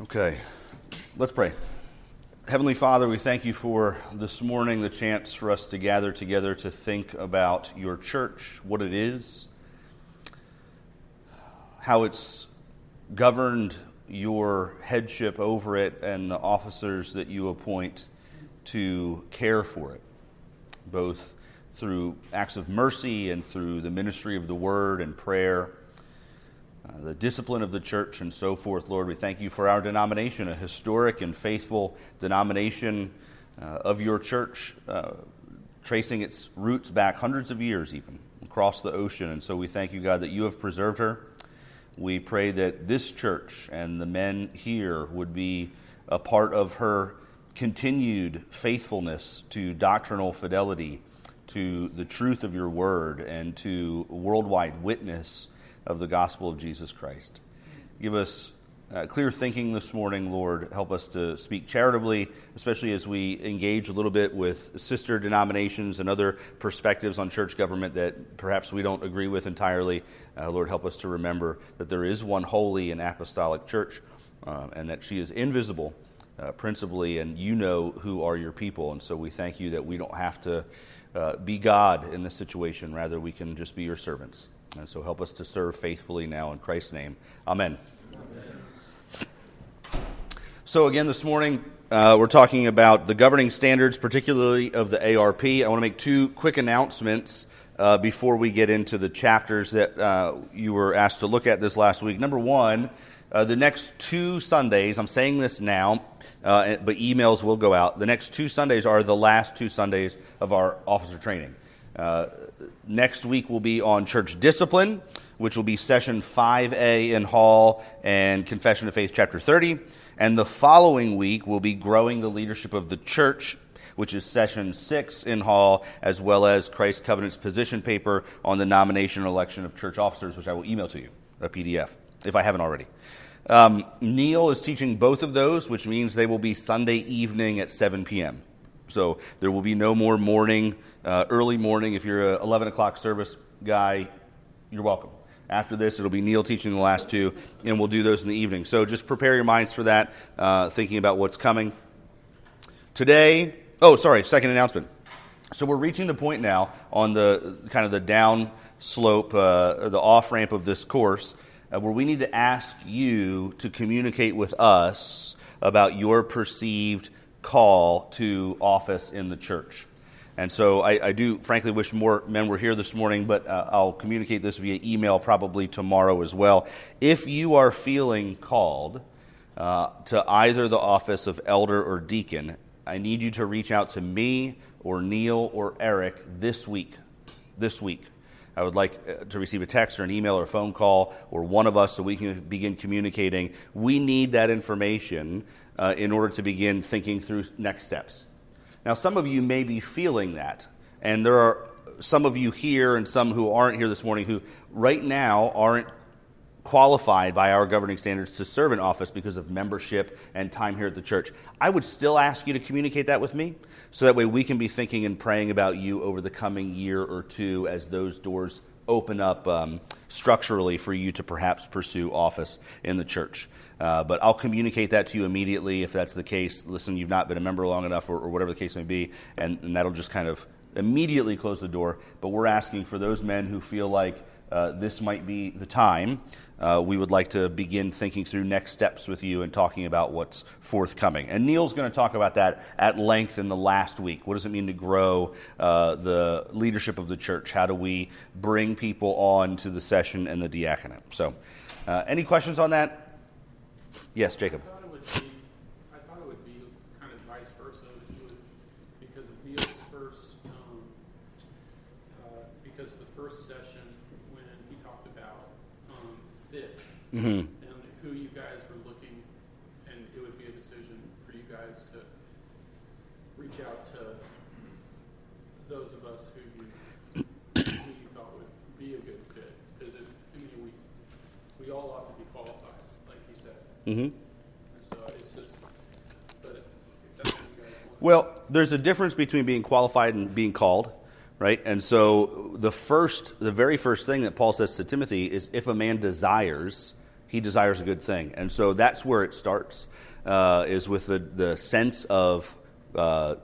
Okay, let's pray. Heavenly Father, we thank you for this morning, the chance for us to gather together to think about your church, what it is, how it's governed your headship over it, and the officers that you appoint to care for it, both through acts of mercy and through the ministry of the word and prayer uh, the discipline of the church, and so forth. Lord, we thank you for our denomination, a historic and faithful denomination uh, of your church, uh, tracing its roots back hundreds of years, even across the ocean. And so we thank you, God, that you have preserved her. We pray that this church and the men here would be a part of her continued faithfulness to doctrinal fidelity, to the truth of your word, and to worldwide witness of the gospel of Jesus Christ. Give us uh, clear thinking this morning, Lord. Help us to speak charitably, especially as we engage a little bit with sister denominations and other perspectives on church government that perhaps we don't agree with entirely. Uh, Lord, help us to remember that there is one holy and apostolic church uh, and that she is invisible. Uh, principally, and you know who are your people. And so we thank you that we don't have to uh, be God in this situation. Rather, we can just be your servants. And so help us to serve faithfully now in Christ's name. Amen. Amen. So, again, this morning, uh, we're talking about the governing standards, particularly of the ARP. I want to make two quick announcements uh, before we get into the chapters that uh, you were asked to look at this last week. Number one, uh, the next two Sundays, I'm saying this now, uh, but emails will go out. The next two Sundays are the last two Sundays of our officer training. Next week will be on church discipline, which will be session 5A in Hall and Confession of Faith, chapter 30. And the following week will be growing the leadership of the church, which is session 6 in Hall, as well as Christ Covenant's position paper on the nomination and election of church officers, which I will email to you, a PDF, if I haven't already. Um, Neil is teaching both of those, which means they will be Sunday evening at 7 p.m. So there will be no more morning uh, early morning. If you're a 11 o'clock service guy, you're welcome. After this, it'll be Neil teaching the last two, and we'll do those in the evening. So just prepare your minds for that, uh, thinking about what's coming. Today, oh, sorry, second announcement. So we're reaching the point now on the kind of the down slope, uh, the off ramp of this course, uh, where we need to ask you to communicate with us about your perceived call to office in the church. And so I, I, do, frankly, wish more men were here this morning, but uh, I'll communicate this via email probably tomorrow as well. If you are feeling called uh, to either the office of elder or deacon, I need you to reach out to me or Neil or Eric this week. This week. I would like uh, to receive a text or an email or a phone call or one of us so we can begin communicating. We need that information uh, in order to begin thinking through next steps. Now, some of you may be feeling that, and there are some of you here and some who aren't here this morning who right now aren't qualified by our governing standards to serve in office because of membership and time here at the church. I would still ask you to communicate that with me so that way we can be thinking and praying about you over the coming year or two as those doors open up um, structurally for you to perhaps pursue office in the church. Uh, but I'll communicate that to you immediately if that's the case. Listen, you've not been a member long enough, or, or whatever the case may be, and, and, that'll just kind of immediately close the door. But we're asking for those men who feel like uh, this might be the time. Uh, we would like to begin thinking through next steps with you and talking about what's forthcoming. And Neil's going to talk about that at length in the last week. What does it mean to grow uh, the leadership of the church? How do we bring people on to the session and the diaconate? So, uh, any questions on that? Yes, Jacob. I thought it would be, I thought it would be kind of vice versa, would, because Neil's first, um, uh, because the first session when he talked about um, fit mm-hmm. and who you guys were looking, and it would be a decision for you guys to reach out to those of us who you, who you thought would be a good fit, because I mean, we we all ought to be qualified, like he said. Mm-hmm. Well, there's a difference between being qualified and being called, right? And so the first, the very first thing that Paul says to Timothy is if a man desires he desires a good thing. And so that's where it starts, uh, is with the, the sense of uh,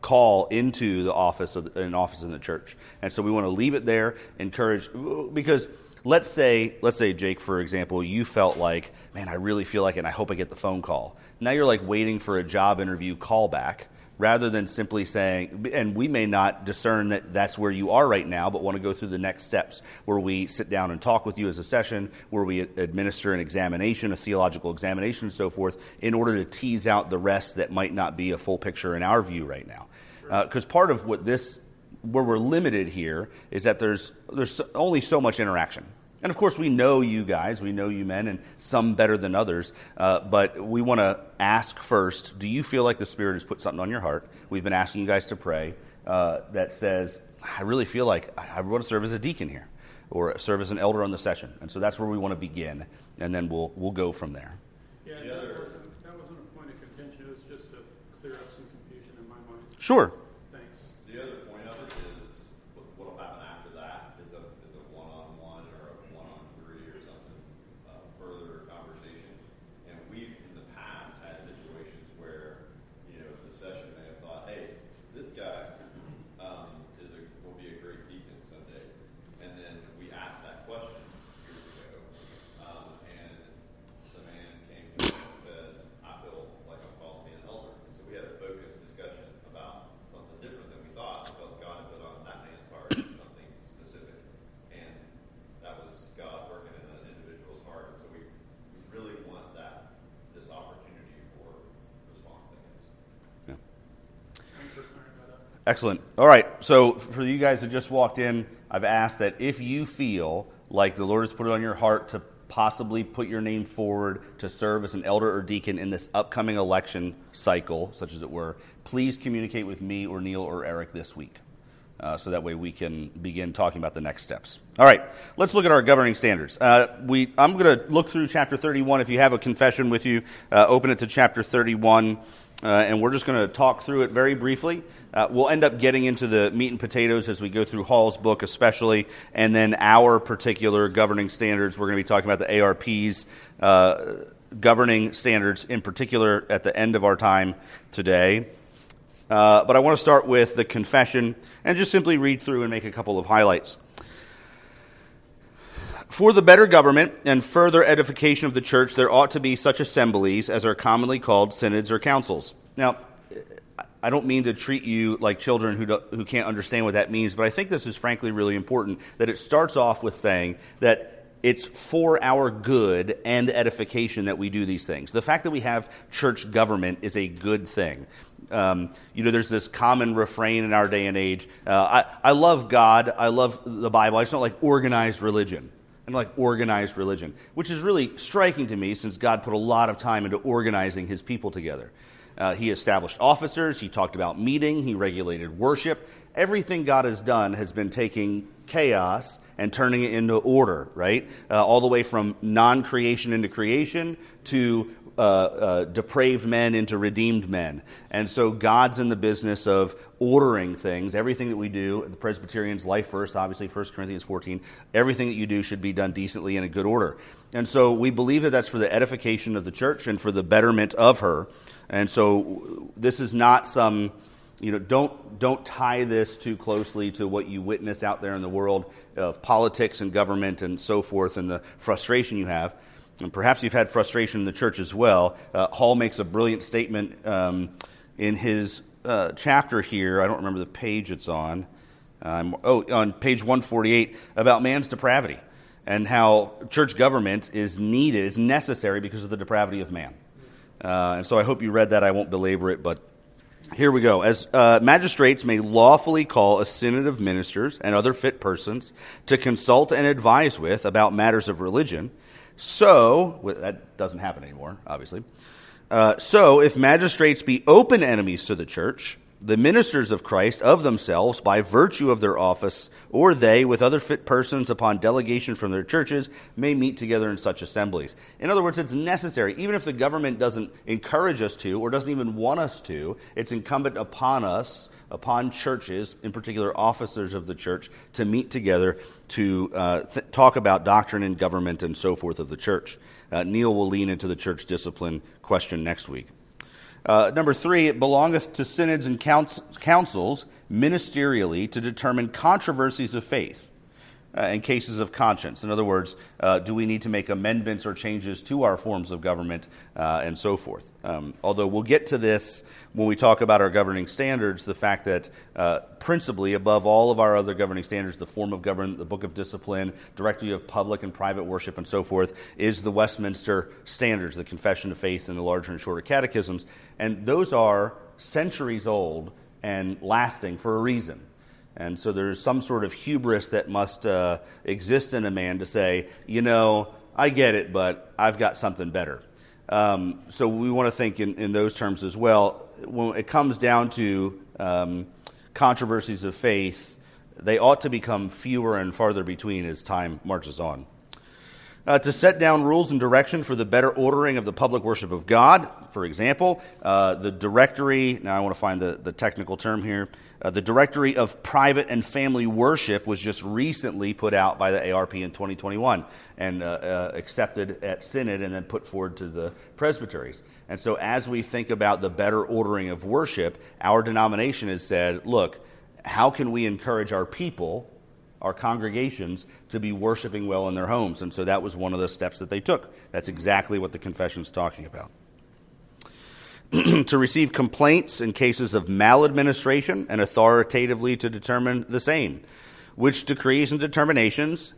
call into the office of an office in the church. And so we want to leave it there, encourage, because let's say, let's say, Jake, for example, you felt like, man, I really feel like it, and I hope I get the phone call. Now you're like waiting for a job interview callback rather than simply saying, and we may not discern that that's where you are right now, but want to go through the next steps where we sit down and talk with you as a session, where we administer an examination, a theological examination, and so forth, in order to tease out the rest that might not be a full picture in our view right now. Because uh, part of what this, where we're limited here, is that there's, there's only so much interaction. And of course, we know you guys, we know you men, and some better than others. Uh, but we want to ask first do you feel like the Spirit has put something on your heart? We've been asking you guys to pray uh, that says, I really feel like I want to serve as a deacon here or serve as an elder on the session. And so that's where we want to begin, and then we'll, we'll go from there. Yeah, that wasn't, that wasn't a point of contention. It was just to clear up some confusion in my mind. Sure. Excellent. All right. So, for you guys that just walked in, I've asked that if you feel like the Lord has put it on your heart to possibly put your name forward to serve as an elder or deacon in this upcoming election cycle, such as it were, please communicate with me or Neil or Eric this week. Uh, so that way we can begin talking about the next steps. All right, let's look at our governing standards. Uh, we, I'm going to look through chapter 31. If you have a confession with you, uh, open it to chapter 31, uh, and we're just going to talk through it very briefly. Uh, we'll end up getting into the meat and potatoes as we go through Hall's book, especially, and then our particular governing standards. We're going to be talking about the ARP's uh, governing standards in particular at the end of our time today. Uh, but I want to start with the confession and just simply read through and make a couple of highlights. For the better government and further edification of the church, there ought to be such assemblies as are commonly called synods or councils. Now, I don't mean to treat you like children who, who can't understand what that means, but I think this is frankly really important that it starts off with saying that it's for our good and edification that we do these things. The fact that we have church government is a good thing. Um, you know, there's this common refrain in our day and age. Uh, I, I love God, I love the Bible, I just don't like organized religion. And like organized religion, which is really striking to me since God put a lot of time into organizing his people together. Uh, he established officers. He talked about meeting. He regulated worship. Everything God has done has been taking chaos and turning it into order, right? Uh, all the way from non creation into creation to uh, uh, depraved men into redeemed men. And so God's in the business of ordering things. Everything that we do, the Presbyterians, life first, obviously, 1 Corinthians 14, everything that you do should be done decently in a good order. And so we believe that that's for the edification of the church and for the betterment of her. And so this is not some, you know, don't, don't tie this too closely to what you witness out there in the world of politics and government and so forth and the frustration you have. And perhaps you've had frustration in the church as well. Uh, Hall makes a brilliant statement um, in his uh, chapter here. I don't remember the page it's on. Um, oh, on page 148 about man's depravity and how church government is needed, is necessary because of the depravity of man. Uh, and so I hope you read that. I won't belabor it, but here we go. As uh, magistrates may lawfully call a synod of ministers and other fit persons to consult and advise with about matters of religion, so well, that doesn't happen anymore, obviously. Uh, so, if magistrates be open enemies to the church, the ministers of Christ of themselves by virtue of their office, or they with other fit persons upon delegation from their churches may meet together in such assemblies. In other words, it's necessary, even if the government doesn't encourage us to or doesn't even want us to, it's incumbent upon us, upon churches, in particular officers of the church, to meet together to uh, th- talk about doctrine and government and so forth of the church. Uh, Neil will lean into the church discipline question next week. Uh, number three, it belongeth to synods and councils ministerially to determine controversies of faith uh, in cases of conscience. In other words, uh, do we need to make amendments or changes to our forms of government uh, and so forth? Um, although we'll get to this when we talk about our governing standards, the fact that uh, principally above all of our other governing standards, the form of government, the book of discipline, directory of public and private worship, and so forth, is the Westminster standards, the Confession of Faith, and the larger and shorter catechisms. And those are centuries old and lasting for a reason. And so there's some sort of hubris that must uh, exist in a man to say, you know, I get it, but I've got something better. Um, so we want to think in, in, those terms as well. When it comes down to um, controversies of faith, they ought to become fewer and farther between as time marches on. Uh, to set down rules and direction for the better ordering of the public worship of God, for example, uh, the directory, now I want to find the, the technical term here. Uh, the Directory of Private and Family Worship was just recently put out by the ARP in 2021 and uh, uh, accepted at Synod and then put forward to the presbyteries. And so, as we think about the better ordering of worship, our denomination has said, look, how can we encourage our people, our congregations, to be worshiping well in their homes? And so, that was one of the steps that they took. That's exactly what the confession is talking about. to receive complaints in cases of maladministration and authoritatively to determine the same, which decrees and determinations,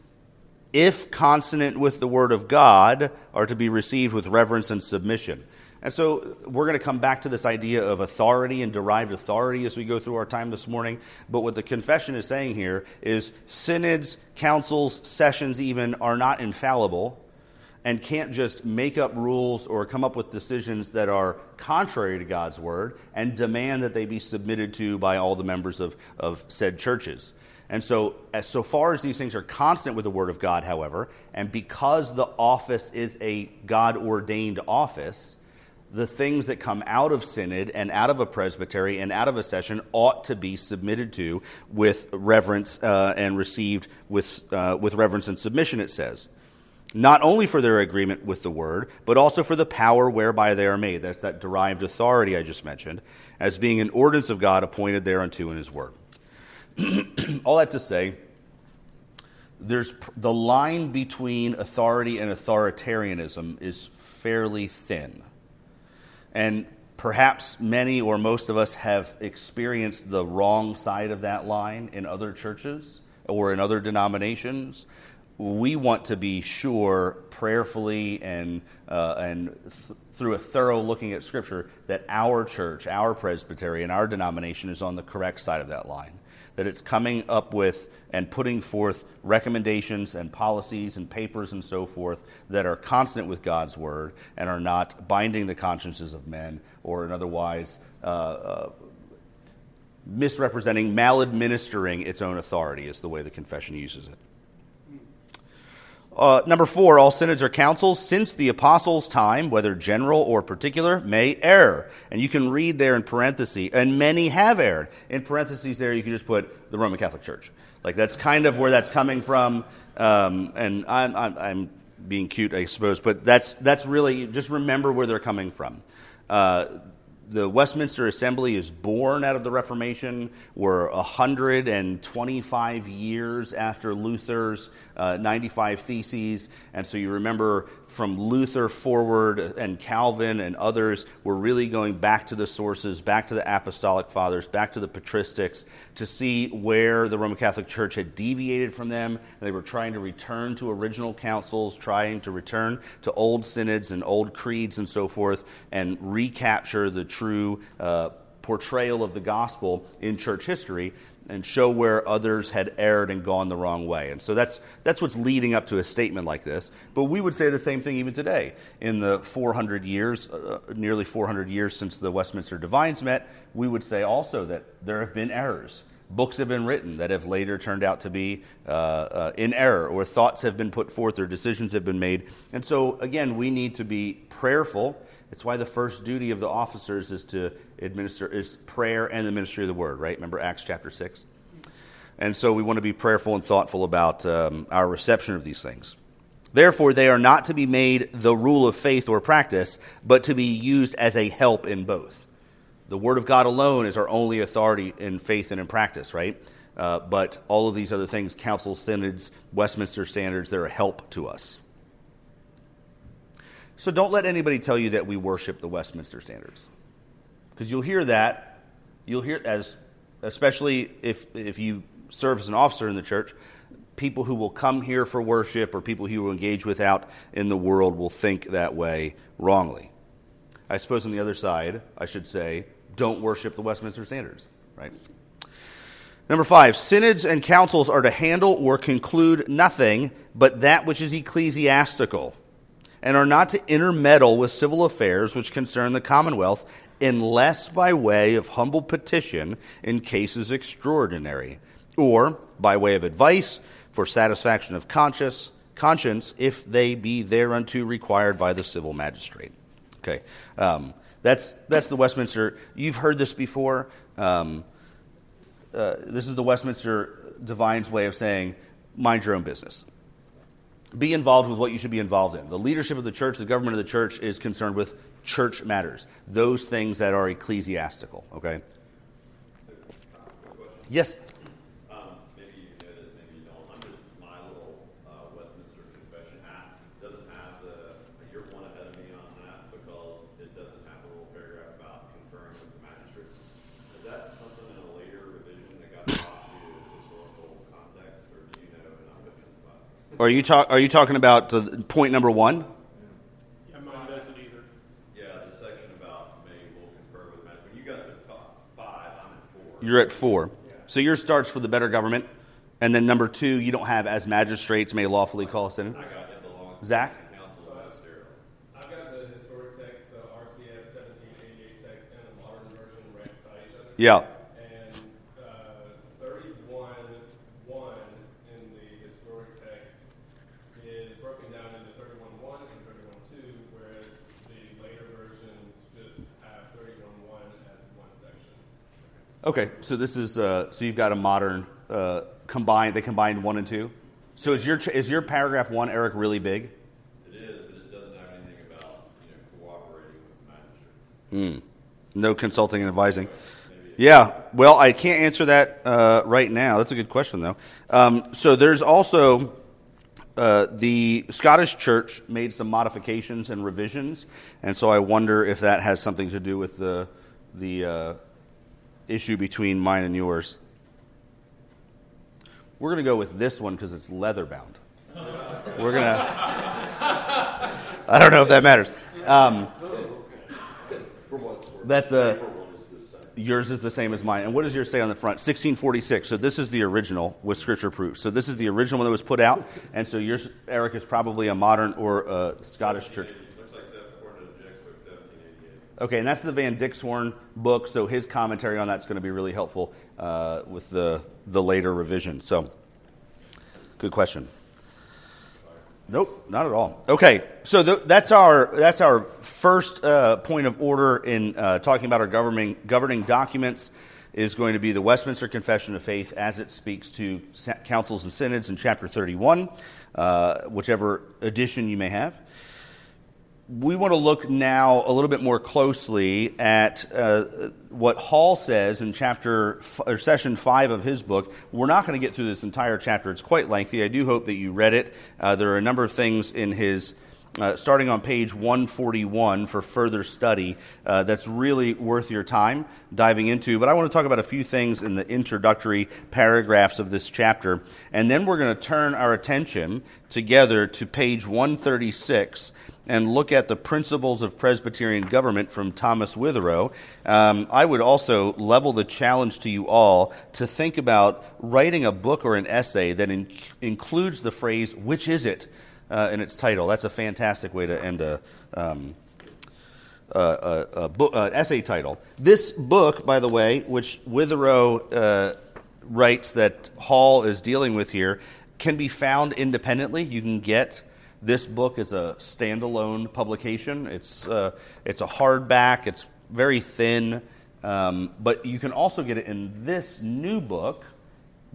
if consonant with the word of God, are to be received with reverence and submission. And so we're going to come back to this idea of authority and derived authority as we go through our time this morning. But what the confession is saying here is synods, councils, sessions, even are not infallible and can't just make up rules or come up with decisions that are contrary to God's word and demand that they be submitted to by all the members of, of said churches. And so, as so far as these things are constant with the Word of God, however, and because the office is a God ordained office, the things that come out of synod and out of a presbytery and out of a session ought to be submitted to with reverence uh, and received with, uh, with reverence and submission, it says not only for their agreement with the word, but also for the power whereby they are made. That's that derived authority I just mentioned, as being an ordinance of God appointed thereunto in his word. All that to say, there's the line between authority and authoritarianism is fairly thin. And perhaps many or most of us have experienced the wrong side of that line in other churches or in other denominations we want to be sure prayerfully and, uh, and th- through a thorough looking at Scripture that our church, our presbytery, and our denomination is on the correct side of that line. That it's coming up with and putting forth recommendations and policies and papers and so forth that are consonant with God's Word and are not binding the consciences of men or in otherwise uh, uh, misrepresenting, maladministering its own authority, is the way the confession uses it. Uh, number four, all synods or councils since the apostles' time, whether general or particular, may err. And you can read there in parentheses, and many have erred. In parentheses, there you can just put the Roman Catholic Church. Like that's kind of where that's coming from. Um, and I'm, I'm, I'm, being cute, I suppose, but that's that's really just remember where they're coming from. Uh, the Westminster Assembly is born out of the Reformation. We're 125 years after Luther's uh, 95 Theses. And so you remember from Luther forward and Calvin and others, we're really going back to the sources, back to the Apostolic Fathers, back to the patristics to see where the Roman Catholic Church had deviated from them. They were trying to return to original councils, trying to return to old synods and old creeds and so forth, and recapture the true uh, portrayal of the gospel in church history. And show where others had erred and gone the wrong way. And so that's, that's what's leading up to a statement like this. But we would say the same thing even today. In the 400 years, uh, nearly 400 years since the Westminster Divines met, we would say also that there have been errors. Books have been written that have later turned out to be uh, uh, in error, or thoughts have been put forth, or decisions have been made. And so, again, we need to be prayerful it's why the first duty of the officers is to administer is prayer and the ministry of the word, right? Remember Acts chapter 6? And so we want to be prayerful and thoughtful about um, our reception of these things. Therefore, they are not to be made the rule of faith or practice, but to be used as a help in both. The Word of God alone is our only authority in faith and in practice, right? Uh, but all of these other things, council, synods, Westminster standards, they're a help to us. So don't let anybody tell you that we worship the Westminster standards. Because you'll hear that. You'll hear as especially if if you serve as an officer in the church, people who will come here for worship or people who will engage with out in the world will think that way wrongly. I suppose on the other side, I should say, don't worship the Westminster standards, right? Number five, synods and councils are to handle or conclude nothing but that which is ecclesiastical and are not to intermeddle with civil affairs which concern the commonwealth unless by way of humble petition in cases extraordinary, or by way of advice for satisfaction of conscience, conscience if they be thereunto required by the civil magistrate. Okay, um, that's that's the Westminster. You've heard this before. Um, uh, this is the Westminster Divines way of saying, mind your own business be involved with what you should be involved in. The leadership of the church, the government of the church is concerned with church matters, those things that are ecclesiastical, okay? Yes. Are you talk? Are you talking about point number one? Yeah, mine doesn't either. Yeah, the section about may will confer with When you got to five, I'm at four. You're at four. So yours starts for the better government, and then number two, you don't have as magistrates may lawfully call a synod. I got it belongs. Zach. I've got the historic text, the RCF 1788 text, and the modern version right beside each other. Yeah. Okay, so this is uh, so you've got a modern uh, combined. They combined one and two. So is your is your paragraph one, Eric, really big? It is, but it doesn't have anything about you know cooperating with the magistrate. Hmm. No consulting and advising. Yeah, well, I can't answer that uh, right now. That's a good question, though. Um, so there's also uh, the Scottish Church made some modifications and revisions, and so I wonder if that has something to do with the the uh, issue between mine and yours. We're going to go with this one because it's leather bound. We're going to. I don't know if that matters. Um, that's a. Yours is the same as mine. And what does yours say on the front? 1646. So this is the original with scripture proof. So this is the original one that was put out. And so yours, Eric, is probably a modern or a Scottish church. Okay, and that's the Van Dixhoorn book, so his commentary on that's going to be really helpful uh, with the, the later revision. So, good question. Nope, not at all. Okay, so th- that's our that's our first uh, point of order in uh, talking about our governing governing documents is going to be the Westminster Confession of Faith as it speaks to councils and synods in chapter 31, uh, whichever edition you may have we want to look now a little bit more closely at uh, what Hall says in chapter f- or session five of his book. We're not going to get through this entire chapter; it's quite lengthy. I do hope that you read it. Uh, there are a number of things in his. Uh, starting on page 141 for further study, uh, that's really worth your time diving into. But I want to talk about a few things in the introductory paragraphs of this chapter. And then we're going to turn our attention together to page 136 and look at the principles of Presbyterian government from Thomas Witherow, um, I would also level the challenge to you all to think about writing a book or an essay that in- includes the phrase, which is it, uh, in its title. That's a fantastic way to end a. Um, uh, a, a book, uh, essay title. This book, by the way, which Witherow uh, writes that Hall is dealing with here, can be found independently. You can get this book is a standalone publication. It's, uh, it's a hardback, it's very thin, um, but you can also get it in this new book,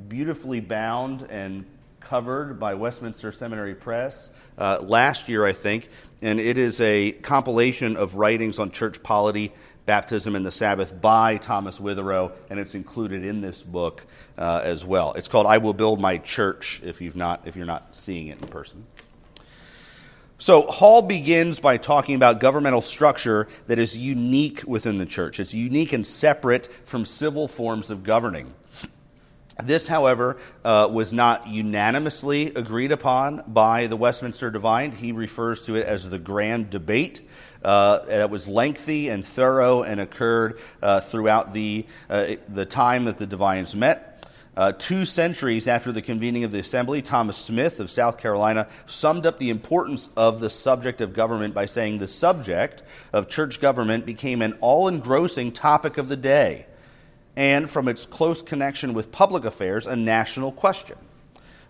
beautifully bound and covered by Westminster Seminary Press uh, last year, I think, and it is a compilation of writings on church polity, baptism, and the Sabbath by Thomas Witherow, and it's included in this book uh, as well. It's called "I Will Build My Church." If you've not, if you're not seeing it in person. So, Hall begins by talking about governmental structure that is unique within the church. It's unique and separate from civil forms of governing. This, however, uh, was not unanimously agreed upon by the Westminster Divine. He refers to it as the grand debate. Uh, that was lengthy and thorough and occurred uh, throughout the, uh, the time that the Divines met. Uh, two centuries after the convening of the assembly, Thomas Smyth of South Carolina summed up the importance of the subject of government by saying the subject of church government became an all engrossing topic of the day and from its close connection with public affairs, a national question.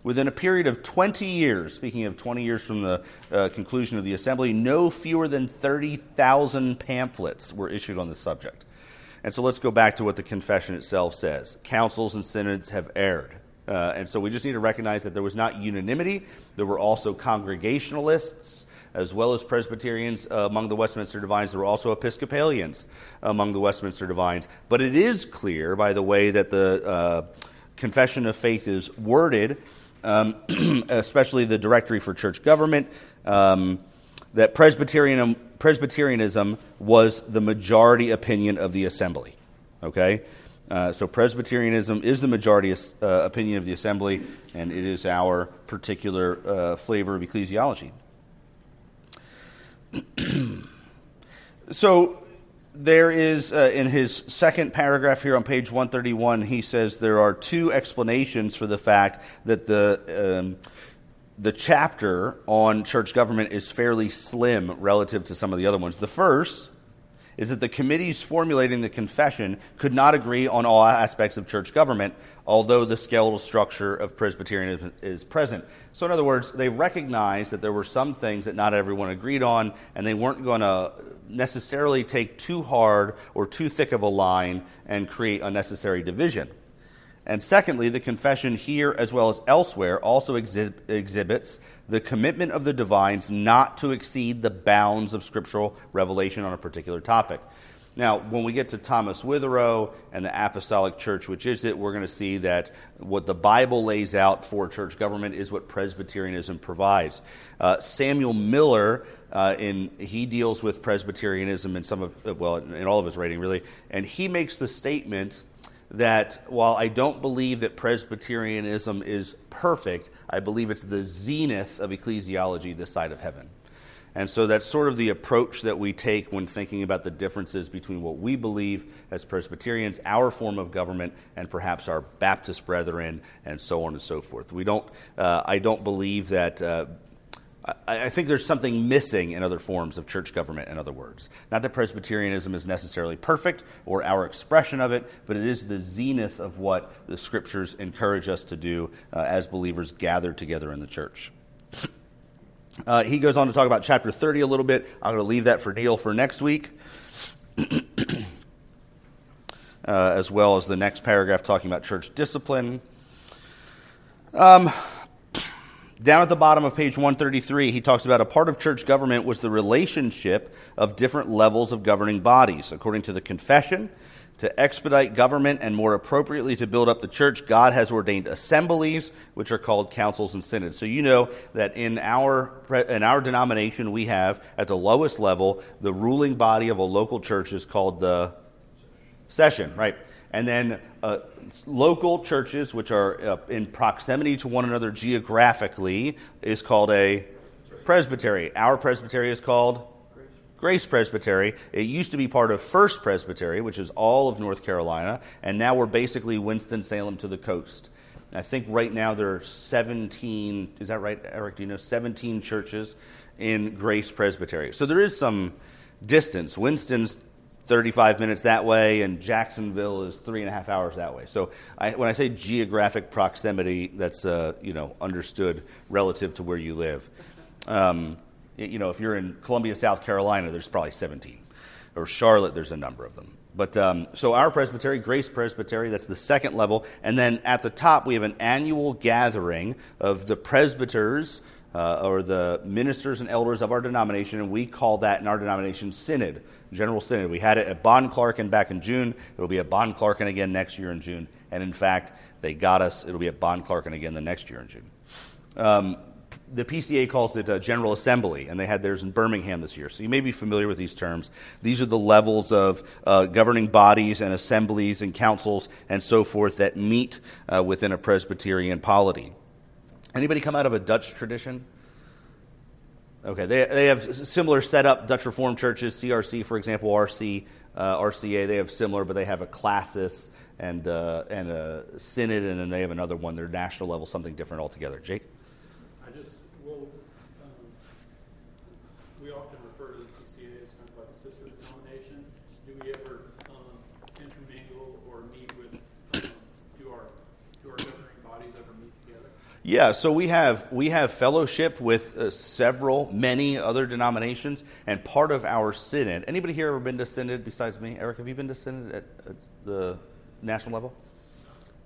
Within a period of 20 years, speaking of 20 years from the uh, conclusion of the assembly, no fewer than 30,000 pamphlets were issued on the subject. And so let's go back to what the confession itself says. Councils and synods have erred. Uh, and so we just need to recognize that there was not unanimity. There were also Congregationalists, as well as Presbyterians uh, among the Westminster Divines. There were also Episcopalians among the Westminster Divines. But it is clear by the way that the uh, Confession of Faith is worded, um, especially the Directory for Church Government, um, that Presbyterian, Presbyterianism was the majority opinion of the assembly. Okay? Uh, so Presbyterianism is the majority uh, opinion of the assembly, and it is our particular uh, flavor of ecclesiology. so there is, uh, in his second paragraph here on page 131, he says there are two explanations for the fact that the. Um, the chapter on church government is fairly slim relative to some of the other ones. The first is that the committees formulating the confession could not agree on all aspects of church government, although the skeletal structure of Presbyterianism is present. So, in other words, they recognized that there were some things that not everyone agreed on, and they weren't going to necessarily take too hard or too thick of a line and create unnecessary division. And secondly, the confession here as well as elsewhere also exhib- exhibits the commitment of the divines not to exceed the bounds of scriptural revelation on a particular topic. Now, when we get to Thomas Witherow and the Apostolic Church, which is it, we're going to see that what the Bible lays out for church government is what Presbyterianism provides. Uh, Samuel Miller, uh, in he deals with Presbyterianism in some of well, in all of his writing really, and he makes the statement that while I don't believe that Presbyterianism is perfect, I believe it's the zenith of ecclesiology this side of heaven. And so that's sort of the approach that we take when thinking about the differences between what we believe as Presbyterians, our form of government, and perhaps our Baptist brethren, and so on and so forth. We don't, uh, I don't believe that uh, I, think there's something missing in other forms of church government, in other words. Not that Presbyterianism is necessarily perfect or our expression of it, but it is the zenith of what the scriptures encourage us to do uh, as believers gathered together in the church. Uh, he goes on to talk about chapter 30 a little bit. I'm going to leave that for Neil for next week. Uh, as well as the next paragraph talking about church discipline. Um, down at the bottom of page 133, he talks about a part of church government was the relationship of different levels of governing bodies. According to the confession, to expedite government and more appropriately to build up the church, God has ordained assemblies, which are called councils and synods. So you know that in our in our denomination, we have at the lowest level the ruling body of a local church is called the session, right? And then uh, local churches, which are uh, in proximity to one another geographically, is called a presbytery. Our presbytery is called Grace Presbytery. It used to be part of First Presbytery, which is all of North Carolina, and now we're basically Winston-Salem to the coast. I think right now there are 17, is that right, Eric? Do you know? 17 churches in Grace Presbytery. So there is some distance. Winston's 35 minutes that way, and Jacksonville is three and a half hours that way. So I, when I say geographic proximity, that's uh, you know understood relative to where you live. Um, you know, if you're in Columbia, South Carolina, there's probably 17. Or Charlotte, there's a number of them. But um, so our presbytery, Grace Presbytery, that's the second level. And then at the top, we have an annual gathering of the presbyters uh, or the ministers and elders of our denomination, and we call that in our denomination synod, general synod. We had it at Bonclarken back in June. It'll be at Bonclarken again next year in June. And in fact, they got us. It'll be at Bonclarken again the next year in June. Um, the PCA calls it a General Assembly, and they had theirs in Birmingham this year. So you may be familiar with these terms. These are the levels of uh, governing bodies and assemblies and councils and so forth that meet uh, within a Presbyterian polity. Anybody come out of a Dutch tradition? Okay, they, they have similar setup. Dutch Reformed churches, CRC, for example, RC, uh, RCA, they have similar, but they have a classis and, uh, and a synod, and then they have another one, their national level, something different altogether. Jake? I just, well, um, we often refer to the PCA as kind of like a sister denomination. Do we ever um, intermingle or meet with, um, do our, do our governing bodies ever meet together? Yeah, so we have we have fellowship with uh, several, many other denominations, and part of our synod. Anybody here ever been to synod besides me? Eric, have you been to synod at, at the national level,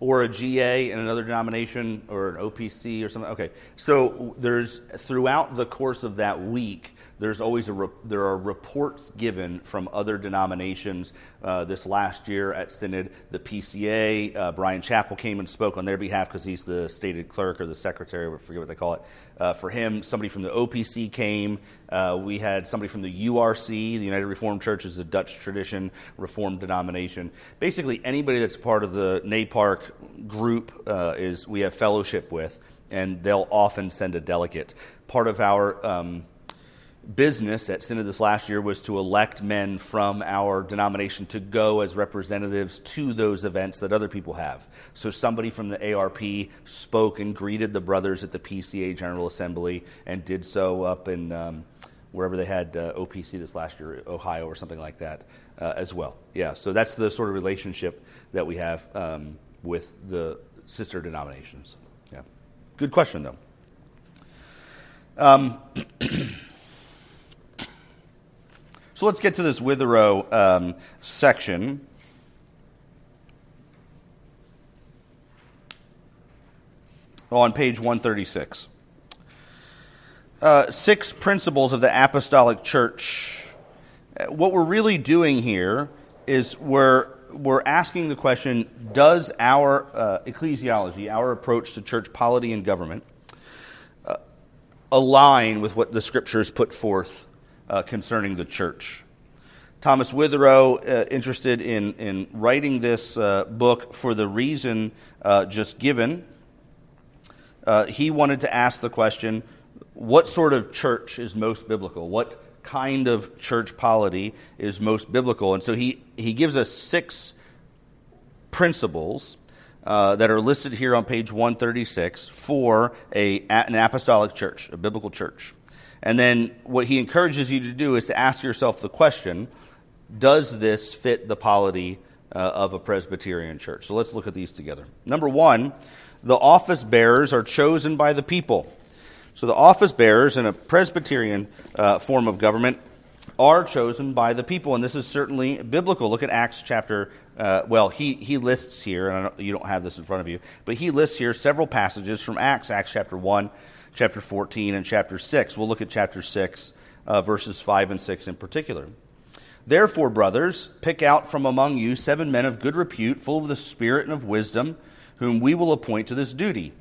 or a GA in another denomination, or an OPC or something? Okay, so there's throughout the course of that week, there's always a re- there are reports given from other denominations. Uh, this last year at Synod, the PCA, uh, Bryan Chapell came and spoke on their behalf because he's the stated clerk or the secretary, I forget what they call it. Uh, for him, somebody from the OPC came. Uh, we had somebody from the URC, the United Reformed Church is a Dutch tradition Reformed denomination. Basically, anybody that's part of the NAPARC group uh, is we have fellowship with, and they'll often send a delegate. Part of our um, business at Synod this last year was to elect men from our denomination to go as representatives to those events that other people have. So somebody from the ARP spoke and greeted the brothers at the PCA General Assembly and did so up in um, wherever they had uh, OPC this last year, Ohio or something like that uh, as well. Yeah, so that's the sort of relationship that we have um, with the sister denominations. Yeah, good question though. Um, So let's get to this Witherow um, section. On page 136. Uh, six principles of the apostolic church. Uh, what we're really doing here is we're, we're asking the question Does our uh, ecclesiology, our approach to church polity and government, uh, align with what the scriptures put forth uh, concerning the church. Thomas Witherow, uh, interested in, in writing this uh, book for the reason uh, just given, uh, he wanted to ask the question what sort of church is most biblical? What kind of church polity is most biblical? And so he, he gives us six principles uh, that are listed here on page 136 for a, an apostolic church, a biblical church. And then what he encourages you to do is to ask yourself the question Does this fit the polity uh, of a Presbyterian church? So let's look at these together. Number one, the office bearers are chosen by the people. So the office bearers in a Presbyterian uh, form of government are chosen by the people, and this is certainly biblical. Look at Acts chapter. Uh, well, he, he lists here, and don't, you don't have this in front of you, but he lists here several passages from Acts, Acts chapter 1, chapter 14 and chapter 6. We'll look at chapter 6, uh, verses 5 and 6 in particular. Therefore, brothers, pick out from among you seven men of good repute, full of the Spirit and of wisdom, whom we will appoint to this duty.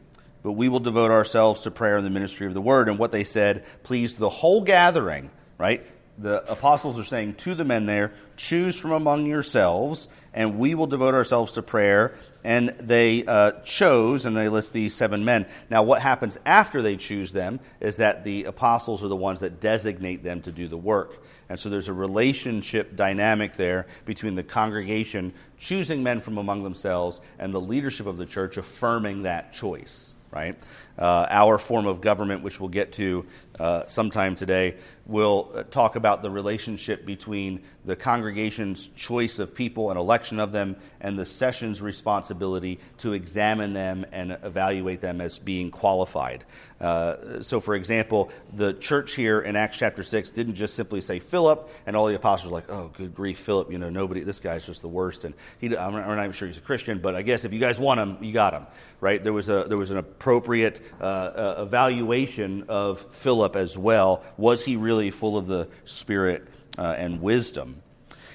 But we will devote ourselves to prayer and the ministry of the word. And what they said pleased the whole gathering, right? the apostles are saying to the men there, choose from among yourselves, and we will devote ourselves to prayer. And they uh, chose, and they list these seven men. Now, what happens after they choose them is that the apostles are the ones that designate them to do the work. And so there's a relationship dynamic there between the congregation choosing men from among themselves and the leadership of the church affirming that choice, right? Uh, our form of government, which we'll get to uh, sometime today, will uh, talk about the relationship between the congregation's choice of people and election of them and the session's responsibility to examine them and evaluate them as being qualified. Uh, so, for example, the church here in Acts chapter 6 didn't just simply say Philip, and all the apostles were like, oh, good grief, Philip, you know, nobody, this guy's just the worst. And he, I'm not even sure he's a Christian, but I guess if you guys want him, you got him, right? There was, a, there was an appropriate uh, uh, evaluation of Philip as well. Was he really full of the Spirit uh, and wisdom?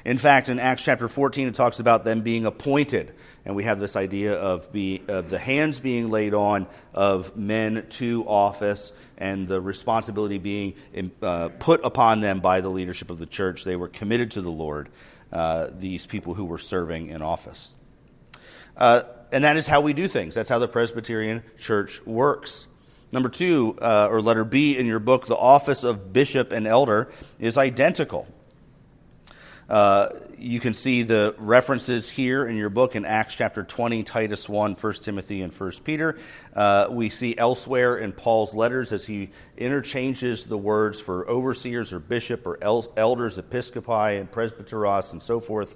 In fact, in Acts chapter 14, it talks about them being appointed and we have this idea of, be, of the hands being laid on of men to office and the responsibility being uh, put upon them by the leadership of the church. They were committed to the Lord, uh, these people who were serving in office. Uh, and that is how we do things. That's how the Presbyterian Church works. Number two, uh, or letter B in your book, the office of bishop and elder is identical. Uh, you can see the references here in your book in Acts chapter 20, Titus 1, 1 Timothy, and 1 Peter. Uh, we see elsewhere in Paul's letters as he interchanges the words for overseers or bishop or el- elders, episcopi, and presbyteros, and so forth.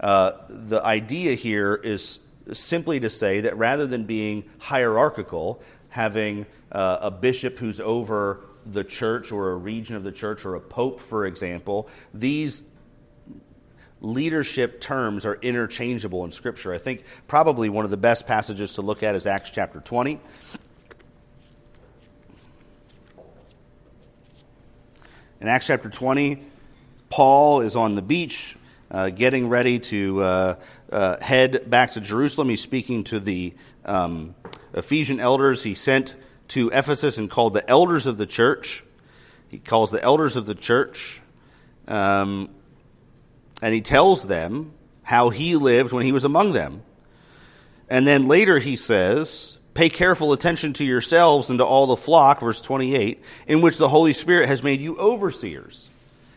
Uh, the idea here is simply to say that rather than being hierarchical, having uh, a bishop who's over the church or a region of the church or a pope, for example, these leadership terms are interchangeable in Scripture. I think probably one of the best passages to look at is Acts chapter 20. In Acts chapter 20, Paul is on the beach uh, getting ready to uh, uh, head back to Jerusalem. He's speaking to the um, Ephesian elders he sent to Ephesus and called the elders of the church. He calls the elders of the church. Um, and he tells them how he lived when he was among them. And then later he says, Pay careful attention to yourselves and to all the flock, verse 28, in which the Holy Spirit has made you overseers.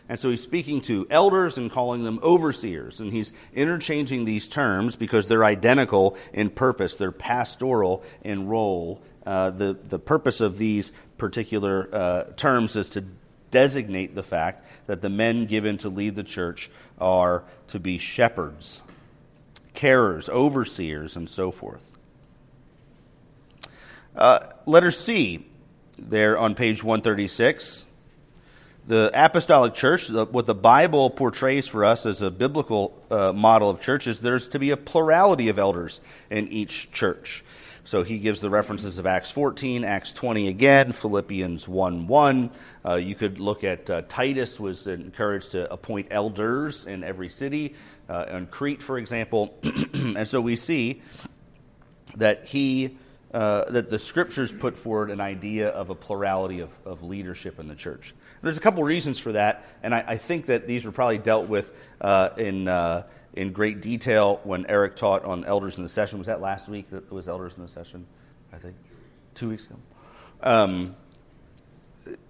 And so he's speaking to elders and calling them overseers. And he's interchanging these terms because they're identical in purpose, they're pastoral in role. Uh, the, the purpose of these particular uh, terms is to designate the fact that the men given to lead the church are to be shepherds, carers, overseers, and so forth. Uh, letter C, there on page 136. The apostolic church, the, what the Bible portrays for us as a biblical uh, model of church, is there's to be a plurality of elders in each church. So he gives the references of Acts 14, Acts 20 again, Philippians 1 1. Uh, you could look at uh, Titus was encouraged to appoint elders in every city, uh, on Crete, for example. and so we see that he. Uh, that the scriptures put forward an idea of a plurality of, of leadership in the church. There's a couple reasons for that, and I, I think that these were probably dealt with uh, in uh, in great detail when Eric taught on elders in the session. Was that last week that was elders in the session? I think two weeks ago. Um,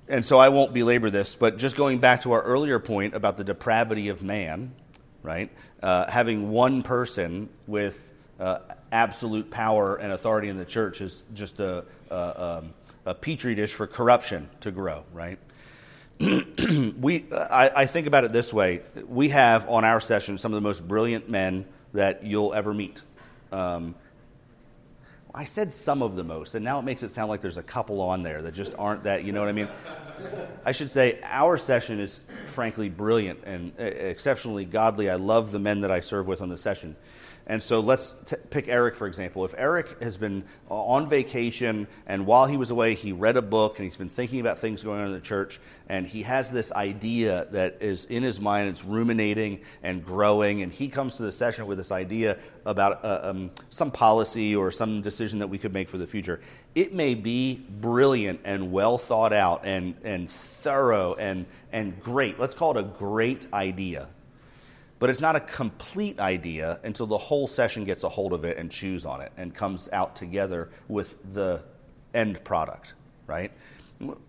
and so I won't belabor this, but just going back to our earlier point about the depravity of man, right? Uh, having one person with uh, absolute power and authority in the church is just a, a, um, a petri dish for corruption to grow, right? we, I, I, think about it this way: we have on our session some of the most brilliant men that you'll ever meet. Um, I said some of the most, and now it makes it sound like there's a couple on there that just aren't that. You know what I mean? I should say our session is frankly brilliant and uh, exceptionally godly. I love the men that I serve with on the session. And so let's t- pick Eric, for example. If Eric has been on vacation and while he was away, he read a book and he's been thinking about things going on in the church, and he has this idea that is in his mind, it's ruminating and growing, and he comes to the session with this idea about uh, um, some policy or some decision that we could make for the future. It may be brilliant and well thought out and, and thorough and, and great. Let's call it a great idea. But it's not a complete idea until the whole session gets a hold of it and chews on it and comes out together with the end product, right?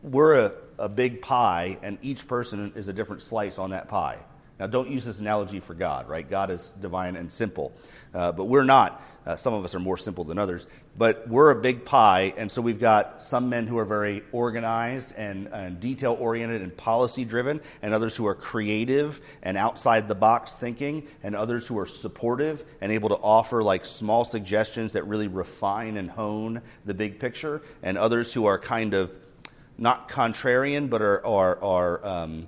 We're a, a big pie, and each person is a different slice on that pie. Now, don't use this analogy for God, right? God is divine and simple, uh, but we're not. Uh, some of us are more simple than others, but we're a big pie, and so we've got some men who are very organized and, and detail oriented and policy driven, and others who are creative and outside the box thinking, and others who are supportive and able to offer like small suggestions that really refine and hone the big picture, and others who are kind of not contrarian, but are, are, are um,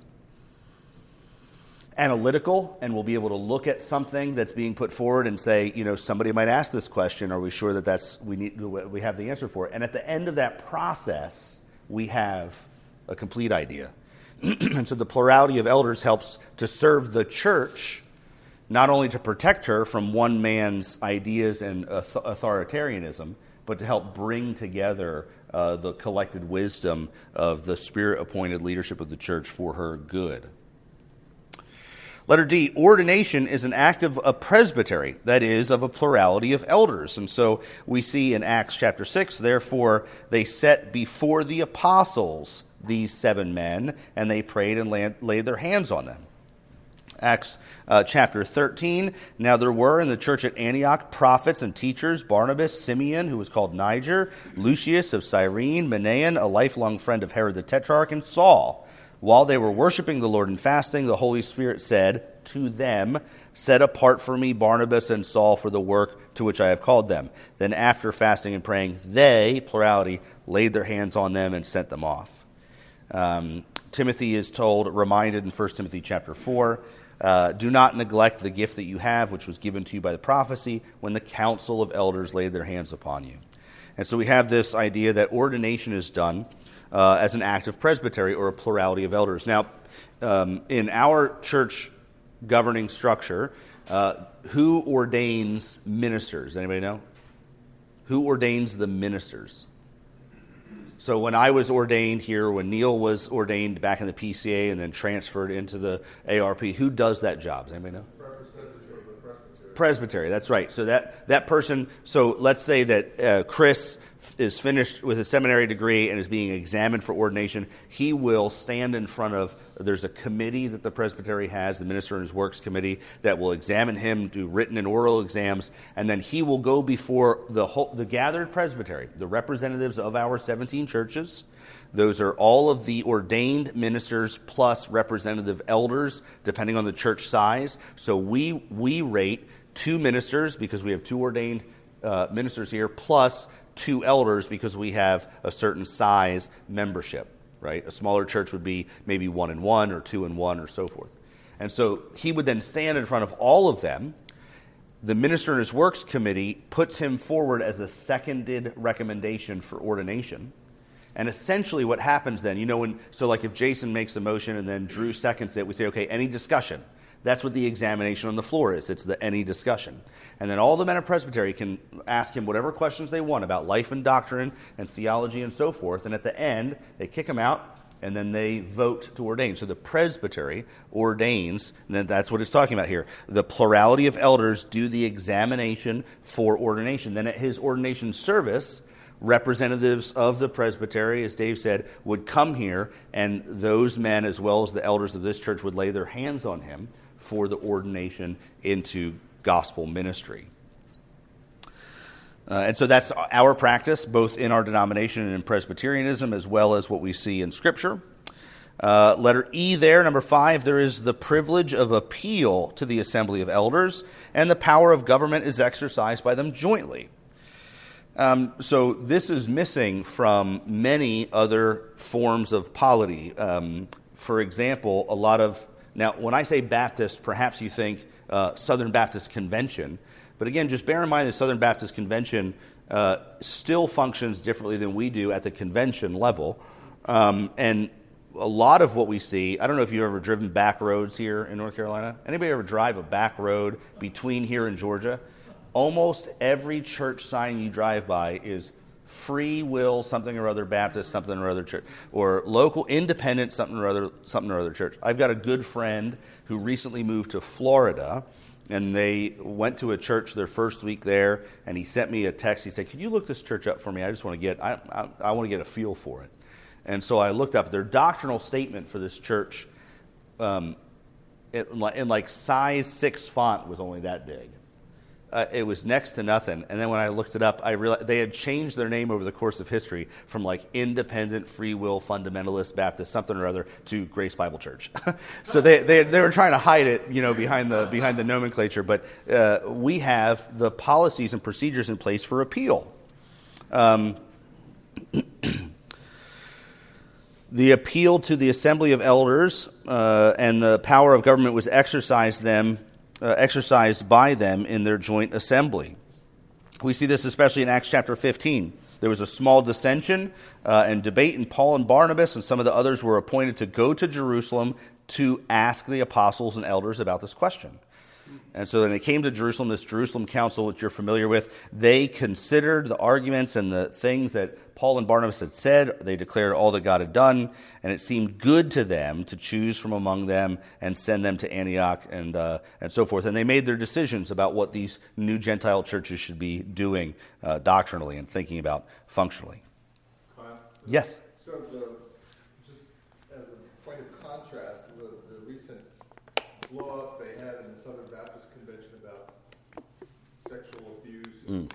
analytical and we'll be able to look at something that's being put forward and say, you know, somebody might ask this question. Are we sure that that's we need we have the answer for it? And at the end of that process, we have a complete idea. and so the plurality of elders helps to serve the church, not only to protect her from one man's ideas and authoritarianism, but to help bring together uh, the collected wisdom of the spirit appointed leadership of the church for her good. Letter D, ordination is an act of a presbytery, that is, of a plurality of elders. And so we see in Acts chapter 6, therefore, they set before the apostles these seven men, and they prayed and laid their hands on them. Acts uh, chapter 13. Now there were in the church at Antioch prophets and teachers Barnabas, Simeon, who was called Niger, Lucius of Cyrene, Manaen, a lifelong friend of Herod the Tetrarch, and Saul. While they were worshiping the Lord and fasting, the Holy Spirit said to them, Set apart for me Barnabas and Saul for the work to which I have called them. Then, after fasting and praying, they, plurality, laid their hands on them and sent them off. Um, Timothy is told, reminded in 1 Timothy chapter 4, uh, do not neglect the gift that you have, which was given to you by the prophecy when the council of elders laid their hands upon you. And so we have this idea that ordination is done uh, as an act of presbytery or a plurality of elders. Now, um, in our church governing structure, uh, who ordains ministers? Anybody know? Who ordains the ministers? So when I was ordained here, when Neil was ordained back in the PCA and then transferred into the ARP, who does that job? Does anybody know? Presbytery. Presbytery, that's right. So that, that person, so let's say that uh, Chris is finished with a seminary degree and is being examined for ordination, he will stand in front of, there's a committee that the presbytery has, the Minister and His Works Committee, that will examine him, do written and oral exams, and then he will go before the, whole, the gathered presbytery, the representatives of our 17 churches. Those are all of the ordained ministers plus representative elders, depending on the church size. So we, we rate two ministers because we have two ordained uh, ministers here, plus two elders because we have a certain size membership, right? A smaller church would be maybe one and one or two and one or so forth. And so he would then stand in front of all of them. The minister in his works committee puts him forward as a seconded recommendation for ordination. And essentially, what happens then, you know, when, so like if Jason makes a motion and then Drew seconds it, we say, okay, any discussion? That's what the examination on the floor is. It's the any discussion. And then all the men of presbytery can ask him whatever questions they want about life and doctrine and theology and so forth. And at the end, they kick him out and then they vote to ordain. So the presbytery ordains, and that's what it's talking about here. The plurality of elders do the examination for ordination. Then at his ordination service, representatives of the presbytery, as Dave said, would come here, and those men, as well as the elders of this church, would lay their hands on him for the ordination into gospel ministry. Uh, and so that's our practice, both in our denomination and in Presbyterianism, as well as what we see in Scripture. Uh, letter E there, number five, there is the privilege of appeal to the assembly of elders, and the power of government is exercised by them jointly. Um, so this is missing from many other forms of polity. Um, for example, a lot of now, when I say Baptist, perhaps you think uh, Southern Baptist Convention. But again, just bear in mind the Southern Baptist Convention uh, still functions differently than we do at the convention level. Um, and a lot of what we see, I don't know if you've ever driven back roads here in North Carolina. Anybody ever drive a back road between here and Georgia? Almost every church sign you drive by is free will something or other Baptist, something or other church, or local independent something or other something or other church. I've got a good friend who recently moved to Florida and they went to a church their first week there and he sent me a text. He said can you look this church up for me? I just want to get i, I, I want to get a feel for it. And so i looked up their doctrinal statement for this church um, in like size six font was only that big uh, it was next to nothing. And then when I looked it up, I realized they had changed their name over the course of history from like Independent Free Will Fundamentalist Baptist something or other to Grace Bible Church. so they, they, they were trying to hide it, you know, behind the behind the nomenclature. But uh, we have the policies and procedures in place for appeal. Um, the appeal to the assembly of elders uh, and the power of government was exercised them uh, exercised by them in their joint assembly. We see this especially in Acts chapter 15. There was a small dissension uh, and debate, and Paul and Barnabas and some of the others were appointed to go to Jerusalem to ask the apostles and elders about this question. And so when they came to Jerusalem, this Jerusalem council, which you're familiar with, they considered the arguments and the things that Paul and Barnabas had said. They declared all that God had done, and it seemed good to them to choose from among them and send them to Antioch and, uh, and so forth. And they made their decisions about what these new Gentile churches should be doing uh, doctrinally and thinking about functionally. Yes? So, the, just as a point of contrast, the, the recent blow up they had in the Southern Baptist Convention about sexual abuse. Mm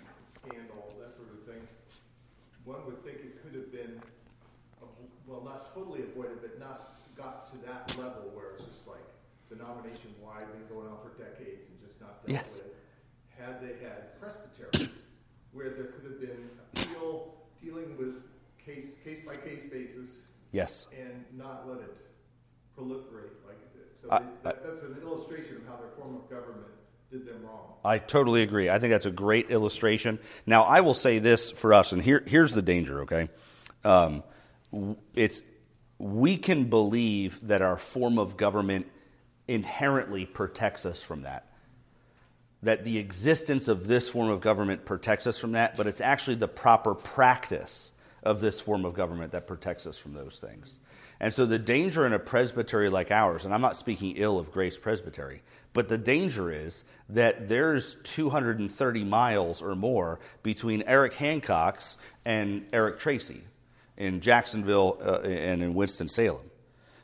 one would think it could have been, well, not totally avoided, but not got to that level where it's just like denomination wide, been going on for decades and just not dealt yes. with. Had they had presbyteries where there could have been appeal dealing with case case by case basis. Yes. And not let it proliferate like it did. So uh, they, that, that's an illustration of how their form of government did them wrong. I totally agree. I think that's a great illustration. Now, I will say this for us, and here, here's the danger, okay? Um, it's, we can believe that our form of government inherently protects us from that. That the existence of this form of government protects us from that, but it's actually the proper practice of this form of government that protects us from those things. And so the danger in a presbytery like ours, and I'm not speaking ill of Grace Presbytery, but the danger is that there's 230 miles or more between Eric Hancock's and Eric Tracy in Jacksonville uh, and in Winston-Salem.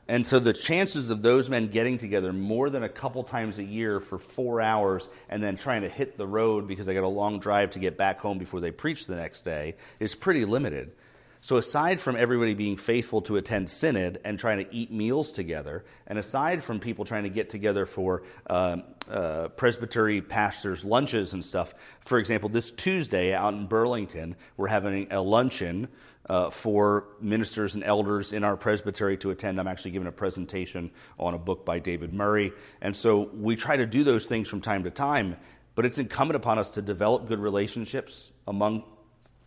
And so the chances of those men getting together more than a couple times a year for four hours and then trying to hit the road because they got a long drive to get back home before they preach the next day is pretty limited. So, aside from everybody being faithful to attend synod and trying to eat meals together, and aside from people trying to get together for um, uh, presbytery pastors' lunches and stuff, for example, this Tuesday out in Burlington, we're having a luncheon uh, for ministers and elders in our presbytery to attend. I'm actually giving a presentation on a book by David Murray. And so we try to do those things from time to time, but it's incumbent upon us to develop good relationships among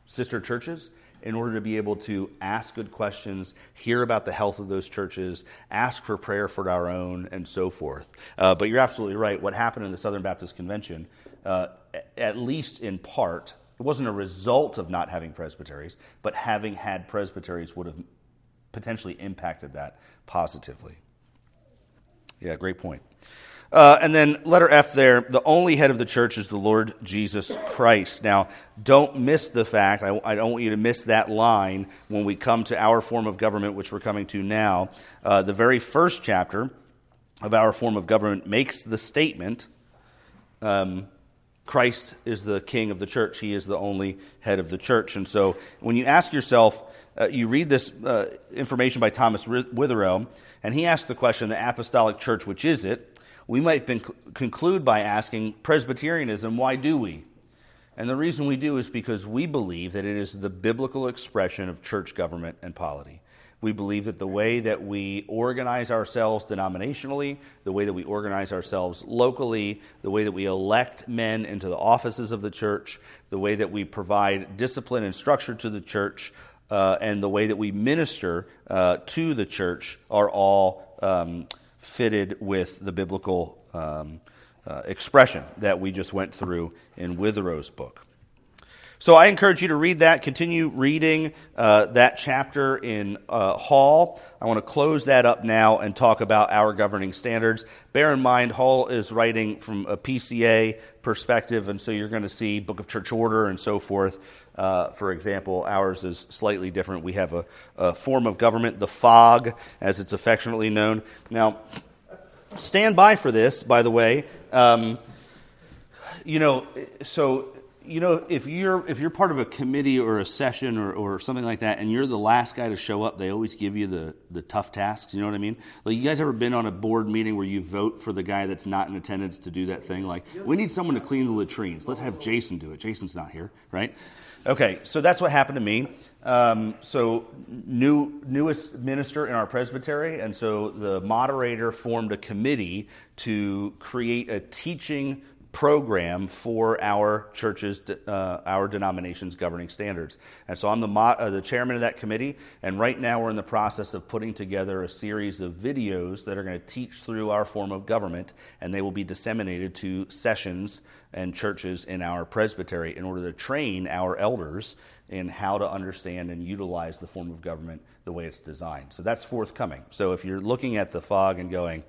sister churches in order to be able to ask good questions, hear about the health of those churches, ask for prayer for our own, and so forth. Uh, but you're absolutely right. What happened in the Southern Baptist Convention, uh, at least in part, it wasn't a result of not having presbyteries, but having had presbyteries would have potentially impacted that positively. Yeah, great point. Uh, and then letter F there, the only head of the church is the Lord Jesus Christ. Now, don't miss the fact, I, I don't want you to miss that line when we come to our form of government, which we're coming to now. Uh, the very first chapter of our form of government makes the statement um, Christ is the king of the church, he is the only head of the church. And so when you ask yourself, uh, you read this uh, information by Thomas Witherow, and he asked the question, the apostolic church, which is it? we might conclude by asking Presbyterianism, why do we? And the reason we do is because we believe that it is the biblical expression of church government and polity. We believe that the way that we organize ourselves denominationally, the way that we organize ourselves locally, the way that we elect men into the offices of the church, the way that we provide discipline and structure to the church uh, and the way that we minister uh, to the church are all um, fitted with the biblical um, uh, expression that we just went through in Witherow's book. So I encourage you to read that, continue reading uh, that chapter in uh, Hall. I want to close that up now and talk about our governing standards. Bear in mind, Hall is writing from a PCA perspective, and so you're going to see Book of Church Order and so forth. Uh, for example, ours is slightly different. We have a, a form of government, the FOG, as it's affectionately known. Now, stand by for this, by the way. Um, you know, so you know, if you're if you're part of a committee or a session or, or something like that, and you're the last guy to show up, they always give you the the tough tasks. You know what I mean? Like, you guys ever been on a board meeting where you vote for the guy that's not in attendance to do that thing? Like, we need someone to clean the latrines. Let's have Jason do it. Jason's not here, right? Okay, so that's what happened to me. Um, so new newest minister in our presbytery, and so the moderator formed a committee to create a teaching program for our churches, uh, our denomination's governing standards. And so I'm the, mo- uh, the chairman of that committee, and right now we're in the process of putting together a series of videos that are going to teach through our form of government, and they will be disseminated to sessions and churches in our presbytery in order to train our elders in how to understand and utilize the form of government the way it's designed. So that's forthcoming. So if you're looking at the fog and going,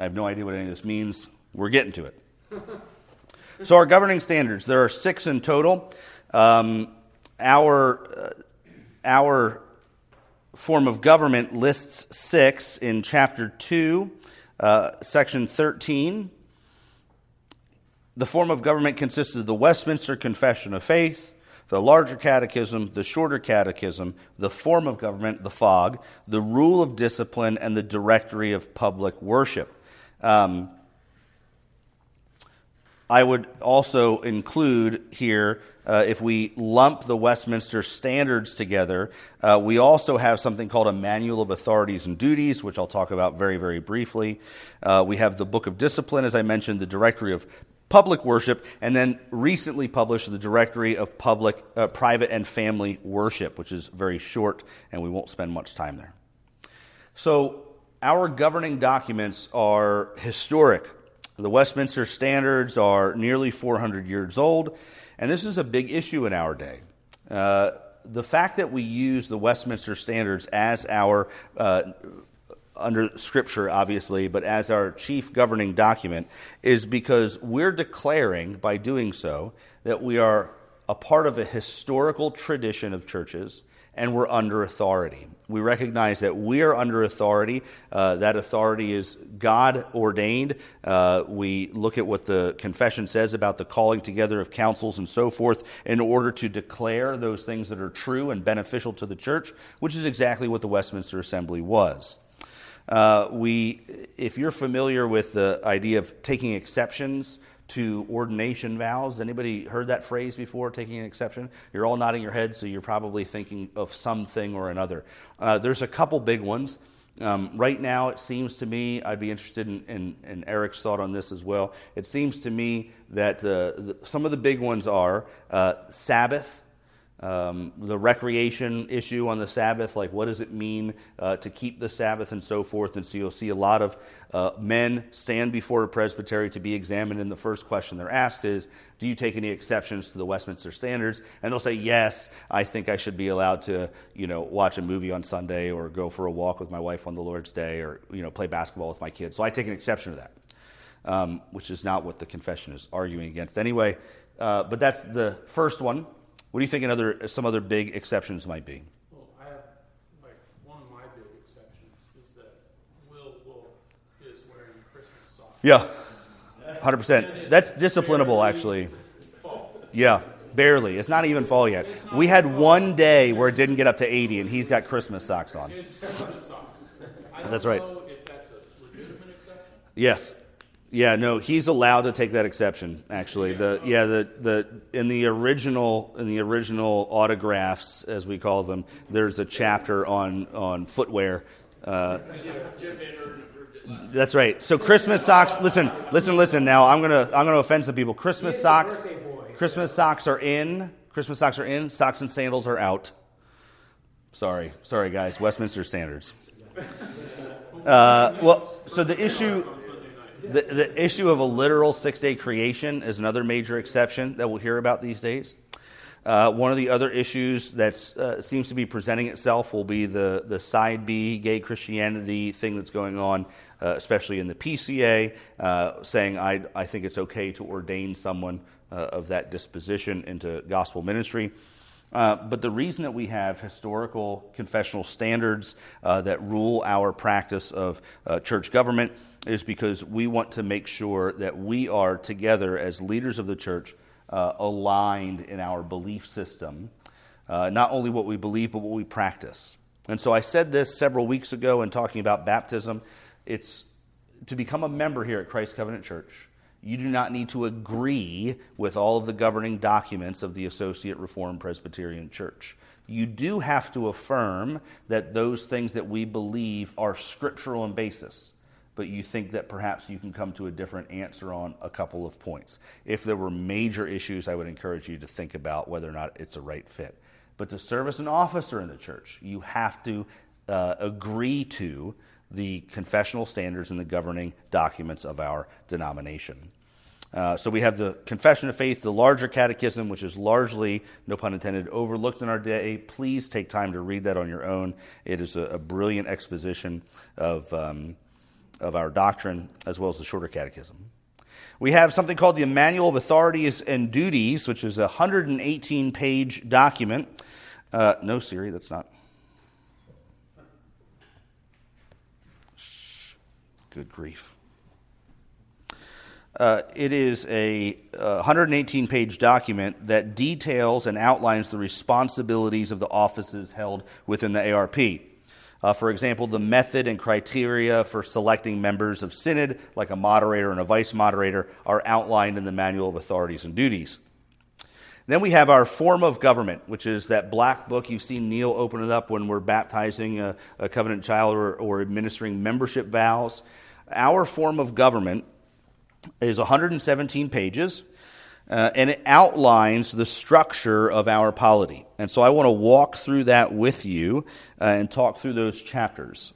I have no idea what any of this means, we're getting to it. so, our governing standards, there are six in total. Um, our, uh, our form of government lists six in chapter 2, uh, section 13. The form of government consists of the Westminster Confession of Faith, the larger catechism, the shorter catechism, the form of government, the FOG, the rule of discipline, and the directory of public worship. Um, I would also include here, uh, if we lump the Westminster standards together, uh, we also have something called a Manual of Authorities and Duties, which I'll talk about very, very briefly. Uh, we have the Book of Discipline, as I mentioned, the Directory of Public Worship, and then recently published the Directory of Public, uh, Private and Family Worship, which is very short, and we won't spend much time there. So, our governing documents are historic the Westminster Standards are nearly 400 years old, and this is a big issue in our day. Uh, the fact that we use the Westminster Standards as our, uh, under Scripture, obviously, but as our chief governing document is because we're declaring, by doing so, that we are a part of a historical tradition of churches and we're under authority. We recognize that we are under authority. Uh, that authority is God ordained. Uh, we look at what the confession says about the calling together of councils and so forth in order to declare those things that are true and beneficial to the church, which is exactly what the Westminster Assembly was. Uh, we, if you're familiar with the idea of taking exceptions to ordination vows. Anybody heard that phrase before, taking an exception? You're all nodding your head, so you're probably thinking of something or another. Uh, there's a couple big ones. Um, right now, it seems to me, I'd be interested in, in, in, Eric's thought on this as well. It seems to me that uh, the, some of the big ones are uh, Sabbath, um, the recreation issue on the Sabbath, like what does it mean uh, to keep the Sabbath and so forth. And so you'll see a lot of uh, men stand before a presbytery to be examined, and the first question they're asked is, Do you take any exceptions to the Westminster Standards? And they'll say, Yes, I think I should be allowed to, you know, watch a movie on Sunday or go for a walk with my wife on the Lord's Day or, you know, play basketball with my kids. So I take an exception to that, um, which is not what the confession is arguing against anyway. Uh, but that's the first one. What do you think another, some other big exceptions might be? Well, I have, like, one of my big exceptions is that Will Wolf is wearing Christmas socks. Yeah, 100%. That's disciplinable, actually. Fall. Yeah, barely. It's not even fall yet. We had one day where it didn't get up to 80, and he's got Christmas socks on. That's right. know if that's a legitimate exception. Yes. Yeah, no, he's allowed to take that exception. Actually, the yeah the the in the original in the original autographs, as we call them, there's a chapter on on footwear. Uh, that's right. So Christmas socks. Listen, listen, listen. Now I'm gonna I'm gonna offend some people. Christmas socks. Christmas socks are in. Christmas socks are in. Socks and sandals are out. Sorry, sorry, guys. Westminster Standards. Uh, well, so the issue, On Sunday night. The, the issue of a literal six day creation is another major exception that we'll hear about these days. Uh, one of the other issues that uh, seems to be presenting itself will be the, the side B gay Christianity thing that's going on, uh, especially in the PCA, uh, saying I, I think it's okay to ordain someone uh, of that disposition into gospel ministry. Uh, but the reason that we have historical confessional standards that rule our practice of church government is because we want to make sure that we are together as leaders of the church uh, aligned in our belief system, uh, not only what we believe, but what we practice. And so I said this several weeks ago in talking about baptism. It's to become a member here at Christ Covenant Church you do not need to agree with all of the governing documents of the Associate Reformed Presbyterian Church. You do have to affirm that those things that we believe are scriptural in basis, but you think that perhaps you can come to a different answer on a couple of points. If there were major issues, I would encourage you to think about whether or not it's a right fit. But to serve as an officer in the church, you have to uh, agree to the confessional standards and the governing documents of our denomination. Uh, so we have the Confession of Faith, the larger catechism, which is largely, no pun intended, overlooked in our day. Please take time to read that on your own. It is a, a brilliant exposition of, um, of our doctrine, as well as the shorter catechism. We have something called the Manual of Authorities and Duties, which is a 118 page document. Uh, no, Siri, that's not. Shh. Good grief. Uh, it is a uh, 118 page document that details and outlines the responsibilities of the offices held within the ARP. Uh, for example, the method and criteria for selecting members of synod, like a moderator and a vice moderator, are outlined in the Manual of Authorities and Duties. Then we have our form of government, which is that black book. You've seen Neil open it up when we're baptizing a, a covenant child or, or administering membership vows. Our form of government is 117 pages, uh, and it outlines the structure of our polity. And so I want to walk through that with you uh, and talk through those chapters.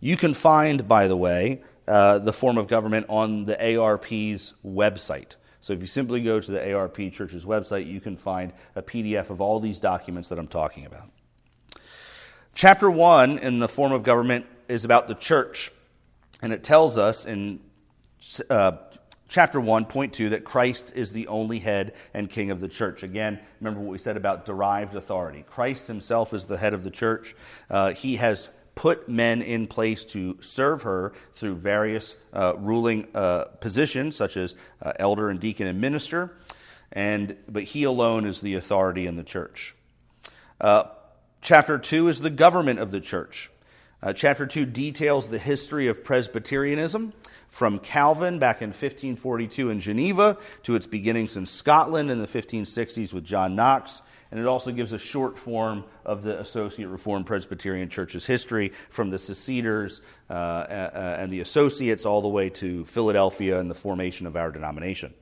You can find, by the way, uh, the form of government on the ARP's website. So if you simply go to the ARP Church's website, you can find a PDF of all these documents that I'm talking about. Chapter 1 in the form of government is about the church, and it tells us in uh, chapter 1, point 2, that Christ is the only head and king of the church. Again, remember what we said about derived authority. Christ himself is the head of the church. Uh, he has put men in place to serve her through various uh, ruling uh, positions, such as uh, elder and deacon and minister. And, but he alone is the authority in the church. Uh, chapter 2 is the government of the church. Uh, chapter 2 details the history of Presbyterianism from Calvin back in 1542 in Geneva to its beginnings in Scotland in the 1560s with John Knox. And it also gives a short form of the Associate Reformed Presbyterian Church's history from the Seceders uh, uh, and the Associates all the way to Philadelphia and the formation of our denomination.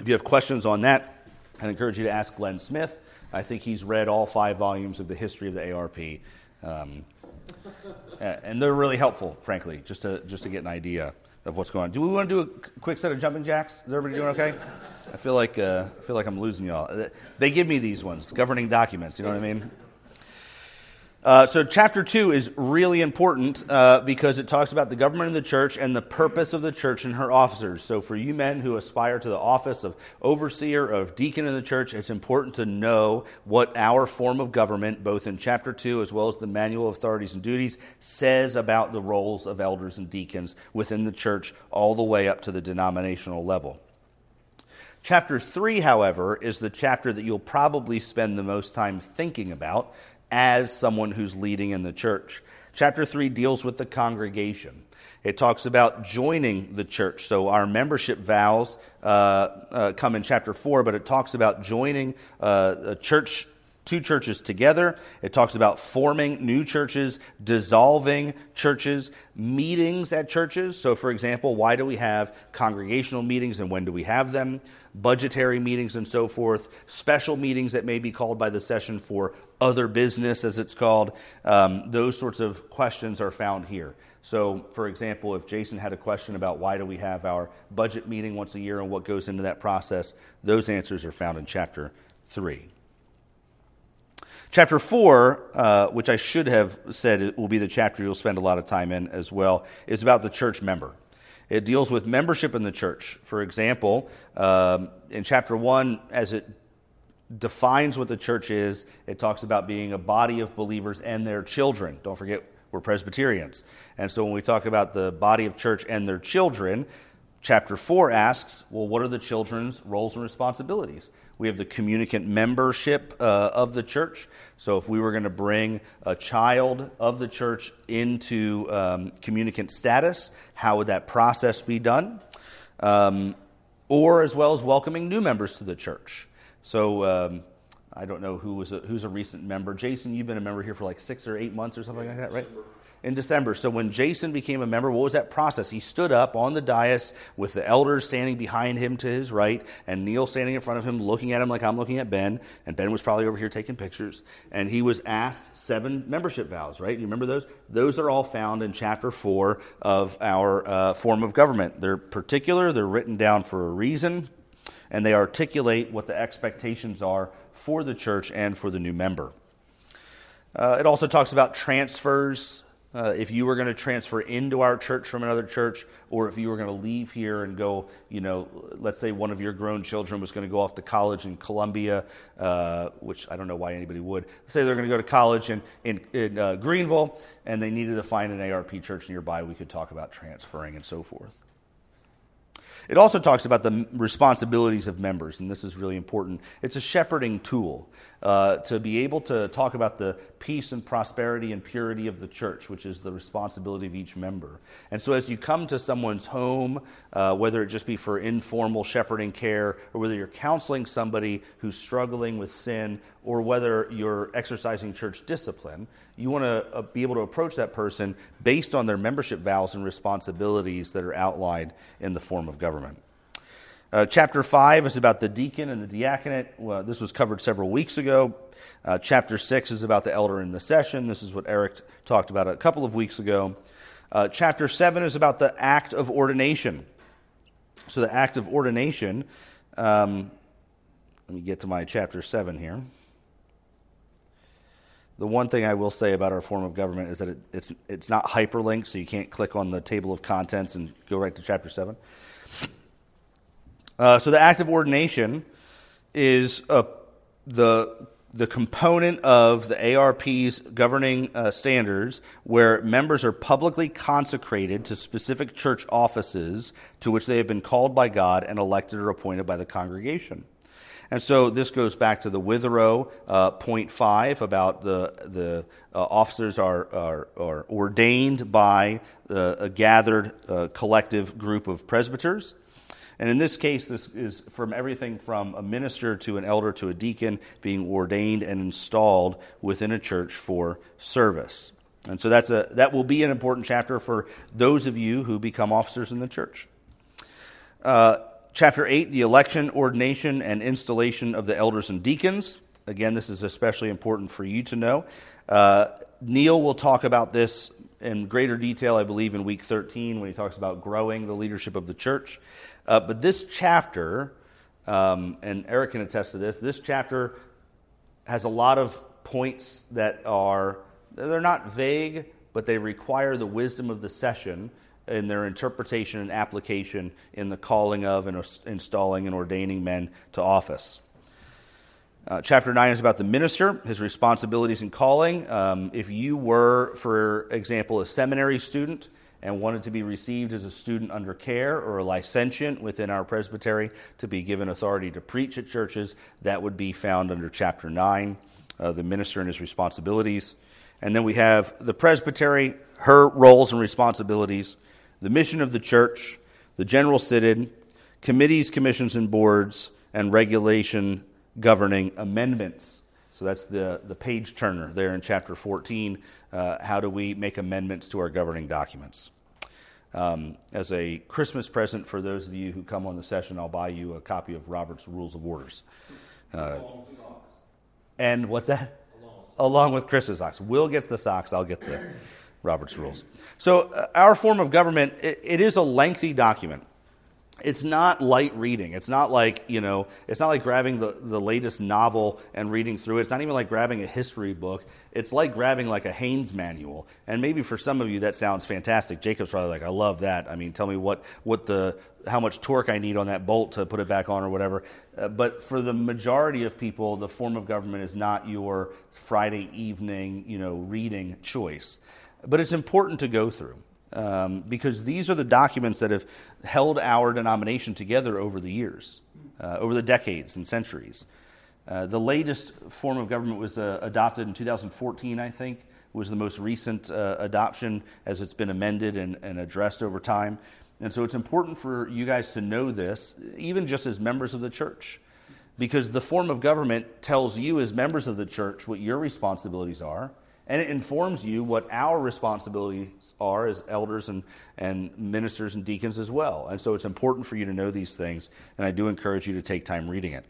If you have questions on that, I encourage you to ask Glenn Smith. I think he's read all five volumes of the history of the ARP. Um, and they're really helpful, frankly, just to, just to get an idea of what's going on. Do we want to do a quick set of jumping jacks? Is everybody doing okay? I feel like, uh, I feel like I'm losing y'all. They give me these ones, governing documents, you know what I mean? Uh, so, chapter 2 is really important uh, because it talks about the government of the church and the purpose of the church and her officers. So, for you men who aspire to the office of overseer, of deacon in the church, it's important to know what our form of government, both in chapter 2 as well as the Manual of Authorities and Duties, says about the roles of elders and deacons within the church, all the way up to the denominational level. Chapter 3, however, is the chapter that you'll probably spend the most time thinking about as someone who's leading in the church. Chapter 3 deals with the congregation. It talks about joining the church. So our membership vows uh, uh, come in chapter 4, but it talks about joining uh, a church two churches together. It talks about forming new churches, dissolving churches, meetings at churches. So, for example, why do we have congregational meetings and when do we have them? Budgetary meetings and so forth, special meetings that may be called by the session for other business, as it's called. Um, those sorts of questions are found here. So, for example, if Jason had a question about why do we have our budget meeting once a year and what goes into that process, those answers are found in chapter 3. Chapter 4, uh, which I should have said will be the chapter you'll spend a lot of time in as well, is about the church member. It deals with membership in the church. For example, um, in chapter 1, as it defines what the church is, it talks about being a body of believers and their children. Don't forget, we're Presbyterians. And so when we talk about the body of church and their children, chapter 4 asks, well, what are the children's roles and responsibilities? We have the communicant membership uh, of the church. So, if we were going to bring a child of the church into um, communicant status, how would that process be done? Um, or as well as welcoming new members to the church. So, um, I don't know who was a, who's a recent member. Jason, you've been a member here for like six or eight months or something like that, right? in December. So when Jason became a member, what was that process? He stood up on the dais with the elders standing behind him to his right, and Neil standing in front of him, looking at him like I'm looking at Ben. And Ben was probably over here taking pictures. And he was asked seven membership vows, right? You remember those? Those are all found in chapter four of our uh, form of government. They're particular, they're written down for a reason, and they articulate what the expectations are for the church and for the new member. Uh, it also talks about transfers uh, if you were going to transfer into our church from another church, or if you were going to leave here and go, you know, let's say one of your grown children was going to go off to college in Columbia, uh, which I don't know why anybody would. say they're going to go to college in, in, in uh, Greenville, and they needed to find an ARP church nearby. We could talk about transferring and so forth. It also talks about the responsibilities of members, and this is really important. It's a shepherding tool uh, to be able to talk about the peace and prosperity and purity of the church, which is the responsibility of each member. And so, as you come to someone's home, uh, whether it just be for informal shepherding care, or whether you're counseling somebody who's struggling with sin, or whether you're exercising church discipline, you want to uh, be able to approach that person based on their membership vows and responsibilities that are outlined in the form of government. Uh, chapter 5 is about the deacon and the diaconate. Well, this was covered several weeks ago. Uh, chapter 6 is about the elder in the session. This is what Eric talked about a couple of weeks ago. Uh, chapter 7 is about the act of ordination. So, the act of ordination, um, let me get to my chapter 7 here. The one thing I will say about our form of government is that it, it's, it's not hyperlinked, so you can't click on the table of contents and go right to chapter 7. Uh, so the act of ordination is a, the, the component of the ARP's governing uh, standards where members are publicly consecrated to specific church offices to which they have been called by God and elected or appointed by the congregation. And so this goes back to the Witherow uh, point five about the the uh, officers are, are, are ordained by uh, a gathered uh, collective group of presbyters. And in this case, this is from everything from a minister to an elder to a deacon being ordained and installed within a church for service. And so that's a, that will be an important chapter for those of you who become officers in the church. Uh, chapter 8, the election, ordination, and installation of the elders and deacons. Again, this is especially important for you to know. Uh, Neil will talk about this in greater detail, I believe, in week 13 when he talks about growing the leadership of the church. Uh, but this chapter, um, and Eric can attest to this, this chapter has a lot of points that are, they're not vague, but they require the wisdom of the session in their interpretation and application in the calling of and installing and ordaining men to office. Uh, chapter 9 is about the minister, his responsibilities and calling. Um, if you were, for example, a seminary student and wanted to be received as a student under care or a licentiate within our presbytery to be given authority to preach at churches, that would be found under chapter 9, uh, the minister and his responsibilities. And then we have the presbytery, her roles and responsibilities the mission of the church, the general synod, committees, commissions, and boards, and regulation governing amendments. So that's the, the page turner there in chapter 14. Uh, how do we make amendments to our governing documents? Um, as a Christmas present for those of you who come on the session, I'll buy you a copy of Robert's Rules of Orders. Uh, and what's that? along with Chris's socks. Will gets the socks, I'll get the Robert's rules. So, uh, our form of government, it, it is a lengthy document. It's not light reading. It's not like, you know, it's not like grabbing the, the latest novel and reading through it. It's not even like grabbing a history book. It's like grabbing like a Haynes manual. And maybe for some of you that sounds fantastic. Jacob's probably like, I love that. I mean, tell me what, what the, how much torque I need on that bolt to put it back on or whatever. Uh, but for the majority of people, the form of government is not your Friday evening, you know, reading choice. But it's important to go through um, because these are the documents that have held our denomination together over the years, uh, over the decades and centuries. Uh, the latest form of government was uh, adopted in 2014, I think. Was the most recent uh, adoption as it's been amended and, and addressed over time. And so it's important for you guys to know this, even just as members of the church, because the form of government tells you, as members of the church, what your responsibilities are and it informs you what our responsibilities are as elders and, and ministers and deacons as well. And so it's important for you to know these things, and I do encourage you to take time reading it.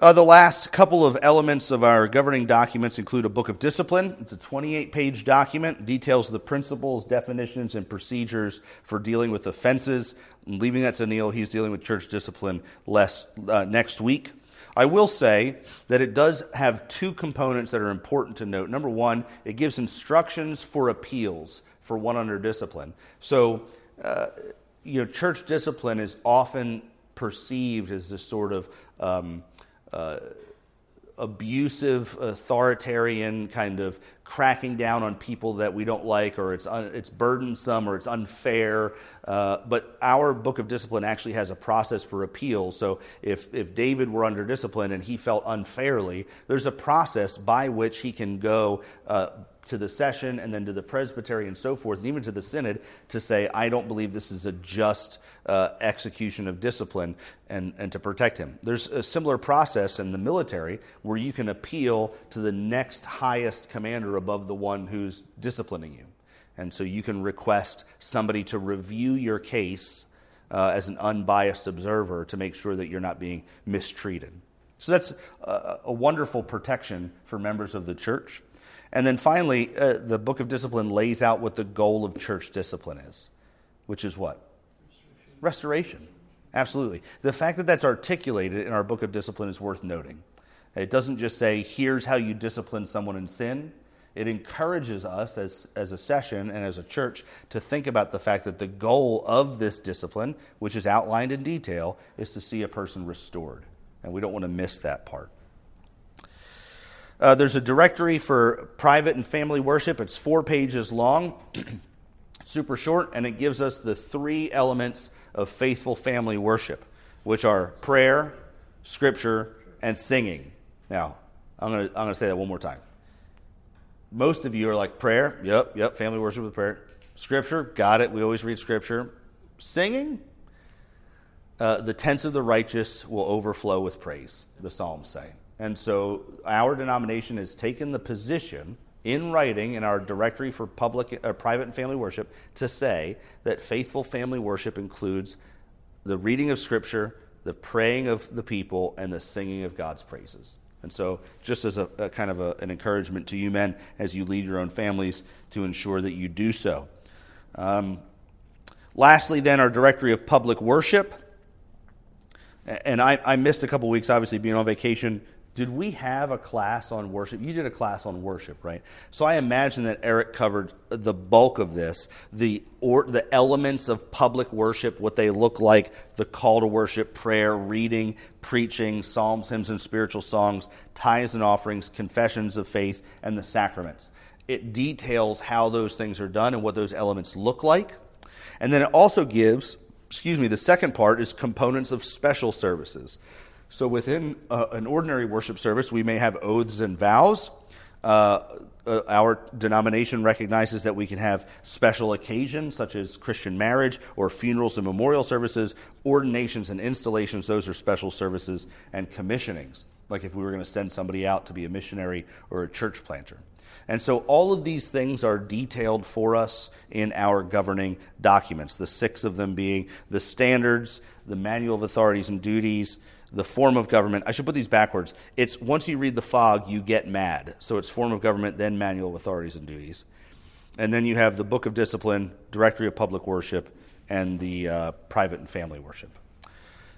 Uh, the last couple of elements of our governing documents include a book of discipline. It's a 28 page document, details the principles, definitions, and procedures for dealing with offenses. I'm leaving that to Neil. He's dealing with church discipline less, uh, next week. I will say that it does have two components that are important to note. Number one, it gives instructions for appeals for one under discipline. So, uh, you know, church discipline is often perceived as this sort of um, uh, abusive, authoritarian kind of cracking down on people that we don't like, or it's, un, it's burdensome, or it's unfair. Uh, but our book of discipline actually has a process for appeal. So if, if David were under discipline and he felt unfairly, there's a process by which he can go uh, to the session and then to the presbytery and so forth, and even to the synod to say, I don't believe this is a just uh, execution of discipline and, and to protect him. There's a similar process in the military where you can appeal to the next highest commander above the one who's disciplining you. And so you can request somebody to review your case uh, as an unbiased observer to make sure that you're not being mistreated. So that's a, a wonderful protection for members of the church. And then finally, uh, the book of discipline lays out what the goal of church discipline is, which is what? Restoration. Absolutely. The fact that that's articulated in our book of discipline is worth noting. It doesn't just say, here's how you discipline someone in sin. It encourages us as, as a session and as a church to think about the fact that the goal of this discipline, which is outlined in detail, is to see a person restored. And we don't want to miss that part. Uh, there's a directory for private and family worship. It's four pages long, super short, and it gives us the three elements of faithful family worship, which are prayer, scripture, and singing. Now, I'm going to I'm going to say that one more time. Most of you are like prayer, yep, yep, family worship with prayer. Scripture, got it. We always read scripture. Singing, uh, the tents of the righteous will overflow with praise, the Psalms say. And so our denomination has taken the position in writing in our directory for public, uh, private and family worship to say that faithful family worship includes the reading of Scripture, the praying of the people, and the singing of God's praises. And so, just as a, a kind of a, an encouragement to you men as you lead your own families to ensure that you do so. Um, lastly, then, our directory of public worship. And I, I missed a couple weeks, obviously, being on vacation did we have a class on worship? You did a class on worship, right? So I imagine that Eric covered the bulk of this, the or the elements of public worship, what they look like, the call to worship, prayer, reading, preaching, psalms, hymns and spiritual songs, tithes and offerings, confessions of faith, and the sacraments. It details how those things are done and what those elements look like. And then it also gives, excuse me, the second part is components of special services. So within uh, an ordinary worship service, we may have oaths and vows. Uh, uh, our denomination recognizes that we can have special occasions such as Christian marriage or funerals and memorial services, ordinations and installations, those are special services, and commissionings, like if we were going to send somebody out to be a missionary or a church planter. And so all of these things are detailed for us in our governing documents, the six of them being the standards, the manual of authorities and duties, the form of government. I should put these backwards. It's once you read the fog, you get mad. So it's form of government, then manual of authorities and duties. And then you have the book of discipline, directory of public worship, and the uh, private and family worship.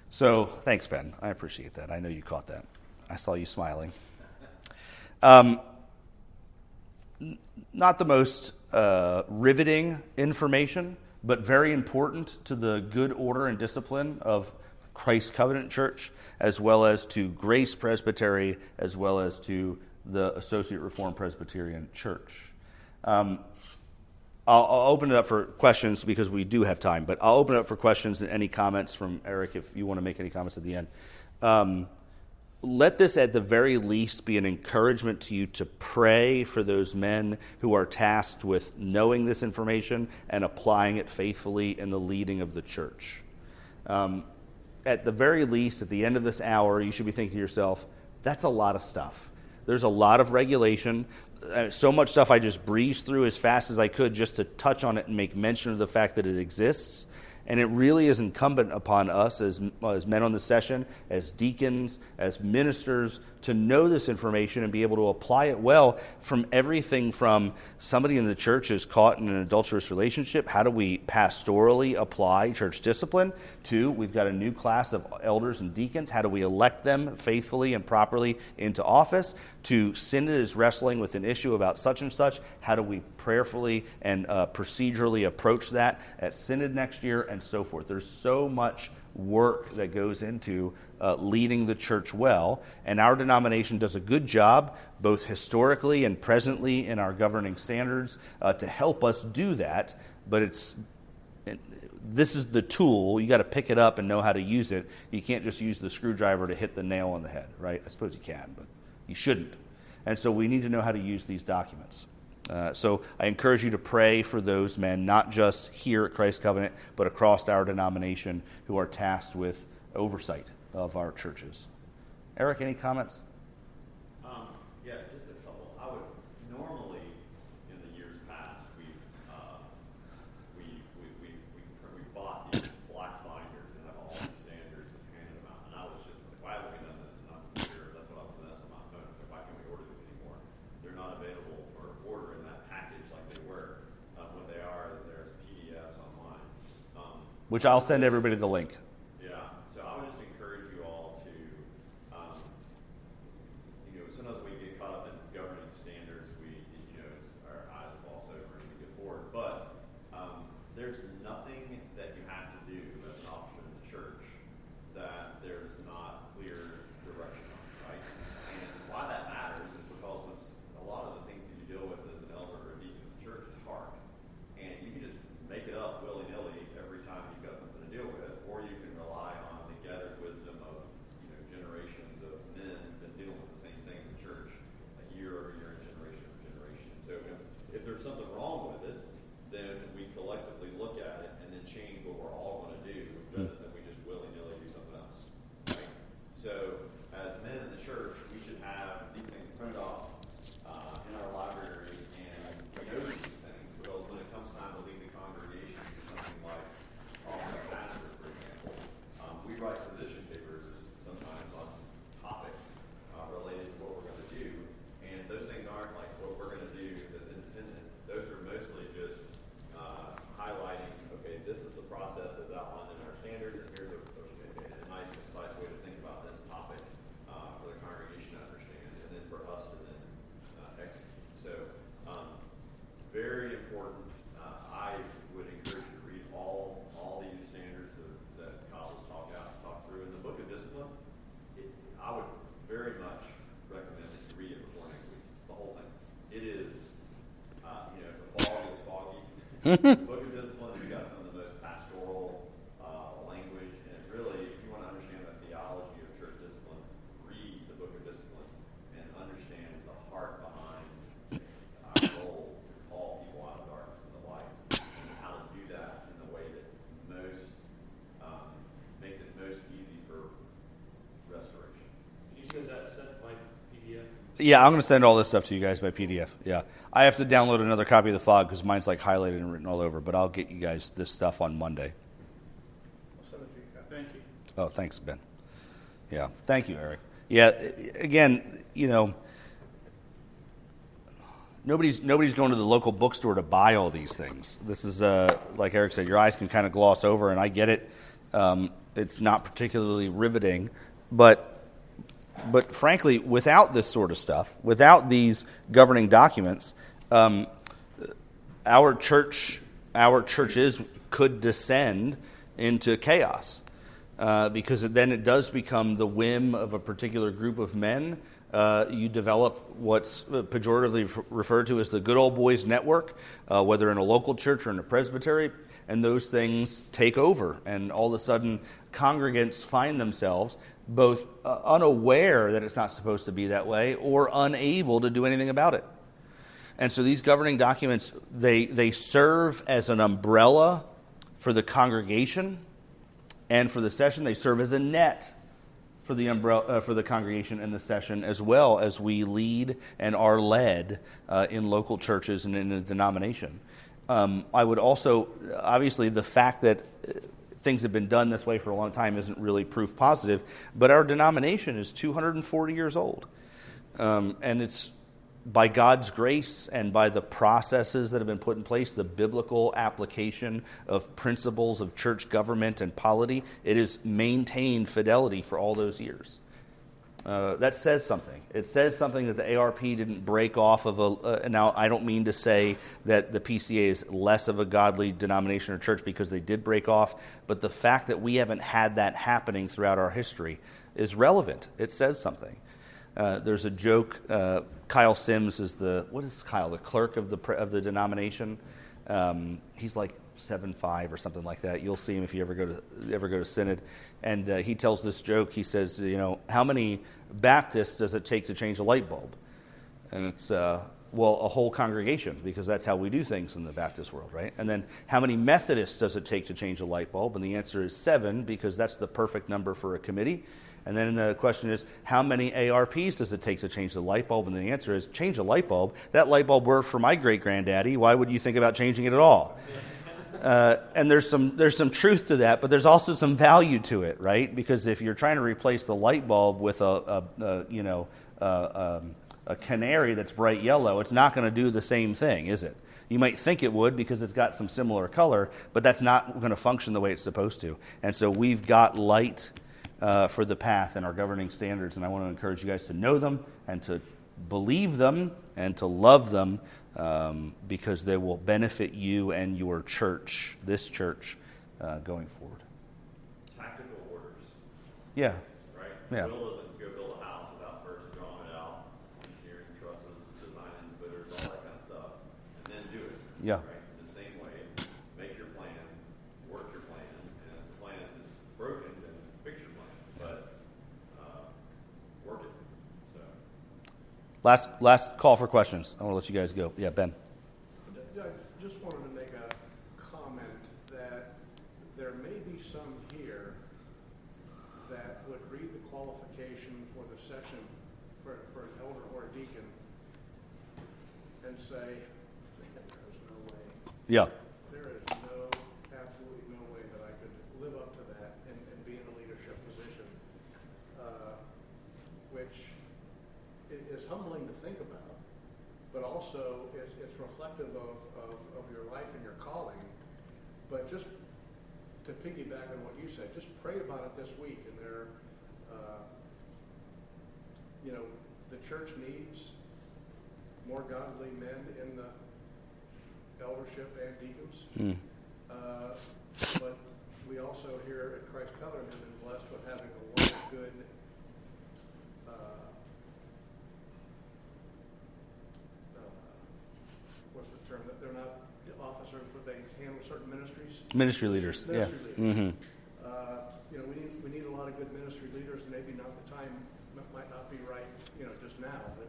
So thanks, Ben. I appreciate that. I know you caught that. I saw you smiling. Um, not the most uh, riveting information, but very important to the good order and discipline of Christ Covenant Church, as well as to Grace Presbytery, as well as to the Associate Reformed Presbyterian Church. Um, I'll, I'll, open it up for questions because we do have time, but I'll open it up for questions and any comments from Eric if you want to make any comments at the end. Um, let this at the very least be an encouragement to you to pray for those men who are tasked with knowing this information and applying it faithfully in the leading of the church. Um, at the very least, at the end of this hour, you should be thinking to yourself, that's a lot of stuff. There's a lot of regulation. Uh, so much stuff I just breezed through as fast as I could just to touch on it and make mention of the fact that it exists. And it really is incumbent upon us as, as men on the session, as deacons, as ministers, to know this information and be able to apply it well from everything from somebody in the church is caught in an adulterous relationship. How do we pastorally apply church discipline? To we've got a new class of elders and deacons. How do we elect them faithfully and properly into office? To Synod is wrestling with an issue about such and such. How do we prayerfully and uh, procedurally approach that at Synod next year and so forth? There's so much work that goes into uh, leading the church well. And our denomination does a good job, both historically and presently in our governing standards, uh, to help us do that. But it's this is the tool. You got to pick it up and know how to use it. You can't just use the screwdriver to hit the nail on the head, right? I suppose you can, but you shouldn't. And so we need to know how to use these documents. Uh, so I encourage you to pray for those men, not just here at Christ Covenant, but across our denomination who are tasked with oversight of our churches. Eric, any comments? Um, yeah, just a couple. I would normally, in the years past, we uh, we, we, we, we, we bought these black binders and have all the standards and handed them out. And I was just like, why haven't we done this? And I'm sure that's what I was going to ask on my phone. So why can't we order these anymore? They're not available for order in that package like they were. Um, what they are is there's PDFs online. Um, Which I'll send everybody the link. another way Book of Discipline has got some of the most pastoral uh, language, and really, if you want to understand the theology of church discipline, read the Book of Discipline and understand the heart behind our goal to call people out of darkness into light, and how to do that in the way that most um, makes it most easy for restoration. Can you send that sent by PDF? Yeah, I'm going to send all this stuff to you guys by PDF. Yeah. I have to download another copy of the fog because mine's like highlighted and written all over. But I'll get you guys this stuff on Monday. Thank you. Oh, thanks, Ben. Yeah. Thank you, Eric. Yeah. Again, you know, nobody's nobody's going to the local bookstore to buy all these things. This is uh, like Eric said, your eyes can kind of gloss over, and I get it. Um, it's not particularly riveting, but but frankly, without this sort of stuff, without these governing documents, um, our church, our churches could descend into chaos uh, because then it does become the whim of a particular group of men. Uh, you develop what's pejoratively referred to as the good old boys network, uh, whether in a local church or in a presbytery, and those things take over. And all of a sudden, congregants find themselves both uh, unaware that it's not supposed to be that way or unable to do anything about it. And so these governing documents, they, they serve as an umbrella for the congregation and for the session. They serve as a net for the, umbrella, uh, for the congregation and the session, as well as we lead and are led uh, in local churches and in the denomination. Um, I would also, obviously, the fact that uh, things have been done this way for a long time isn't really proof positive, but our denomination is 240 years old. Um, and it's by God's grace and by the processes that have been put in place, the biblical application of principles of church government and polity, it has maintained fidelity for all those years. Uh, that says something. It says something that the ARP didn't break off of a. Uh, now, I don't mean to say that the PCA is less of a godly denomination or church because they did break off, but the fact that we haven't had that happening throughout our history is relevant. It says something. Uh, there's a joke. Uh, Kyle Sims is the what is Kyle? The clerk of the of the denomination. Um, he's like seven five or something like that. You'll see him if you ever go to ever go to synod. And uh, he tells this joke. He says, you know, how many Baptists does it take to change a light bulb? And it's uh, well, a whole congregation because that's how we do things in the Baptist world, right? And then how many Methodists does it take to change a light bulb? And the answer is seven because that's the perfect number for a committee. And then the question is, how many ARPs does it take to change the light bulb? And the answer is, change a light bulb. That light bulb worked for my great granddaddy. Why would you think about changing it at all? Uh, and there's some there's some truth to that, but there's also some value to it, right? Because if you're trying to replace the light bulb with a, a, a you know a, um, a canary that's bright yellow, it's not going to do the same thing, is it? You might think it would because it's got some similar color, but that's not going to function the way it's supposed to. And so we've got light uh, for the path and our governing standards. And I want to encourage you guys to know them and to believe them and to love them um, because they will benefit you and your church, this church, uh, going forward. Tactical orders. Yeah. Right? Yeah. Will doesn't go build a house without first drawing it out, engineering trusses, designing footers, all that kind of stuff, and then do it. Yeah. Right? In the same way, make your plan, work your plan, and if the plan is broken, then fix your plan. But uh, work it. So. Last, last call for questions. I want to let you guys go. Yeah, Ben. I just wanted to make a comment that there may be some here that would read the qualification for the session for, for an elder or a deacon and say, there's no way, Yeah. there is no, absolutely no way that I could live up to that and, and be in a leadership position. Uh, which i- is humbling to think about, but also it's, it's reflective of, of, of your life and your calling. But just to piggyback on what you said, just pray about it this week and there, uh, you know, the church needs more godly men in the eldership and deacons. Mm. Uh, but we also here at Christ Covenant have been blessed with having a lot of good, uh, uh, what's the term, that they're not officers, but they handle certain ministries. Ministry leaders. Ministry yeah. leaders. Mm-hmm. Uh, you know, we need, we need a lot of good ministry leaders, and maybe not the time, might not be right, you know, just now, but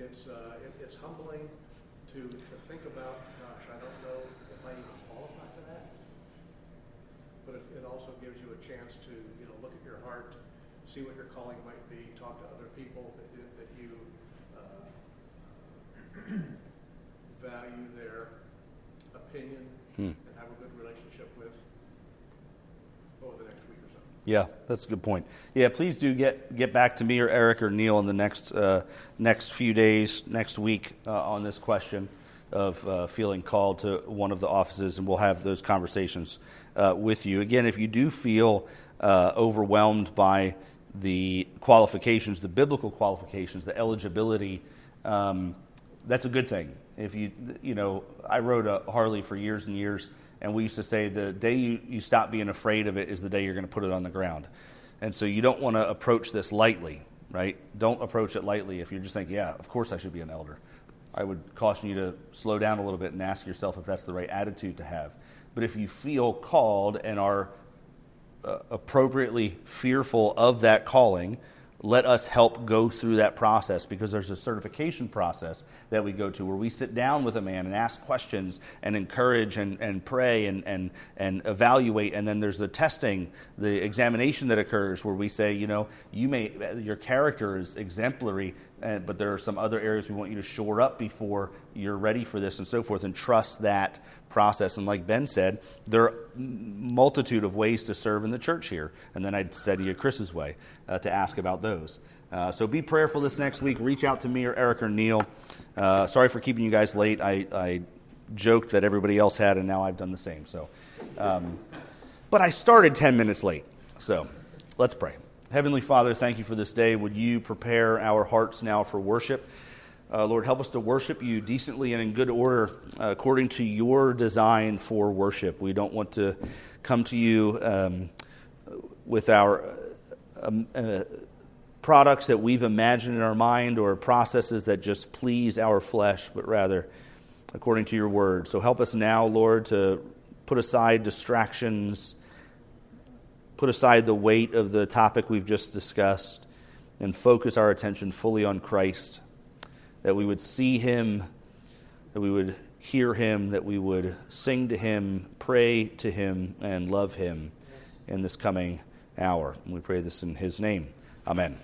it's, uh, it, it's humbling to, to think about, gosh, I don't know if I even qualify for that. But it, it also gives you a chance to, you know, look at your heart, see what your calling might be, talk to other people that, you- that you, uh, value their opinion Hmm. and have a good relationship with over the next week or so. Yeah, that's a good point. Yeah, please do get get back to me or Eric or Neil in the next uh, next few days, next week uh, on this question of uh, feeling called to one of the offices, and we'll have those conversations uh, with you. Again, if you do feel uh, overwhelmed by the qualifications, the biblical qualifications, the eligibility, um, that's a good thing. If you you know, I rode a Harley for years and years and we used to say the day you, you stop being afraid of it is the day you're going to put it on the ground. And so you don't want to approach this lightly, right? Don't approach it lightly if you're just thinking, yeah, of course I should be an elder. I would caution you to slow down a little bit and ask yourself if that's the right attitude to have. But if you feel called and are uh, appropriately fearful of that calling, let us help go through that process because there's a certification process that we go to where we sit down with a man and ask questions and encourage and, and pray and, and, and evaluate. And then there's the testing, the examination that occurs where we say, you know, you may, your character is exemplary, but there are some other areas we want you to shore up before you're ready for this and so forth, and trust that process. And like Ben said, there are multitude of ways to serve in the church here. And then I said to you Chris's way uh, to ask about those. Uh, so be prayerful this next week. Reach out to me or Eric or Neil. Uh, sorry for keeping you guys late. I, I, joked that everybody else had, and now I've done the same. So, um, but I started 10 minutes late. So let's pray. Heavenly Father, thank you for this day. Would you prepare our hearts now for worship? Uh, Lord, help us to worship you decently and in good order uh, according to your design for worship. We don't want to come to you um, with our um, uh, products that we've imagined in our mind or processes that just please our flesh, but rather according to your word. So help us now, Lord, to put aside distractions put aside the weight of the topic we've just discussed and focus our attention fully on Christ, that we would see him, that we would hear him, that we would sing to him, pray to him, and love him in this coming hour. And we pray this in his name. Amen.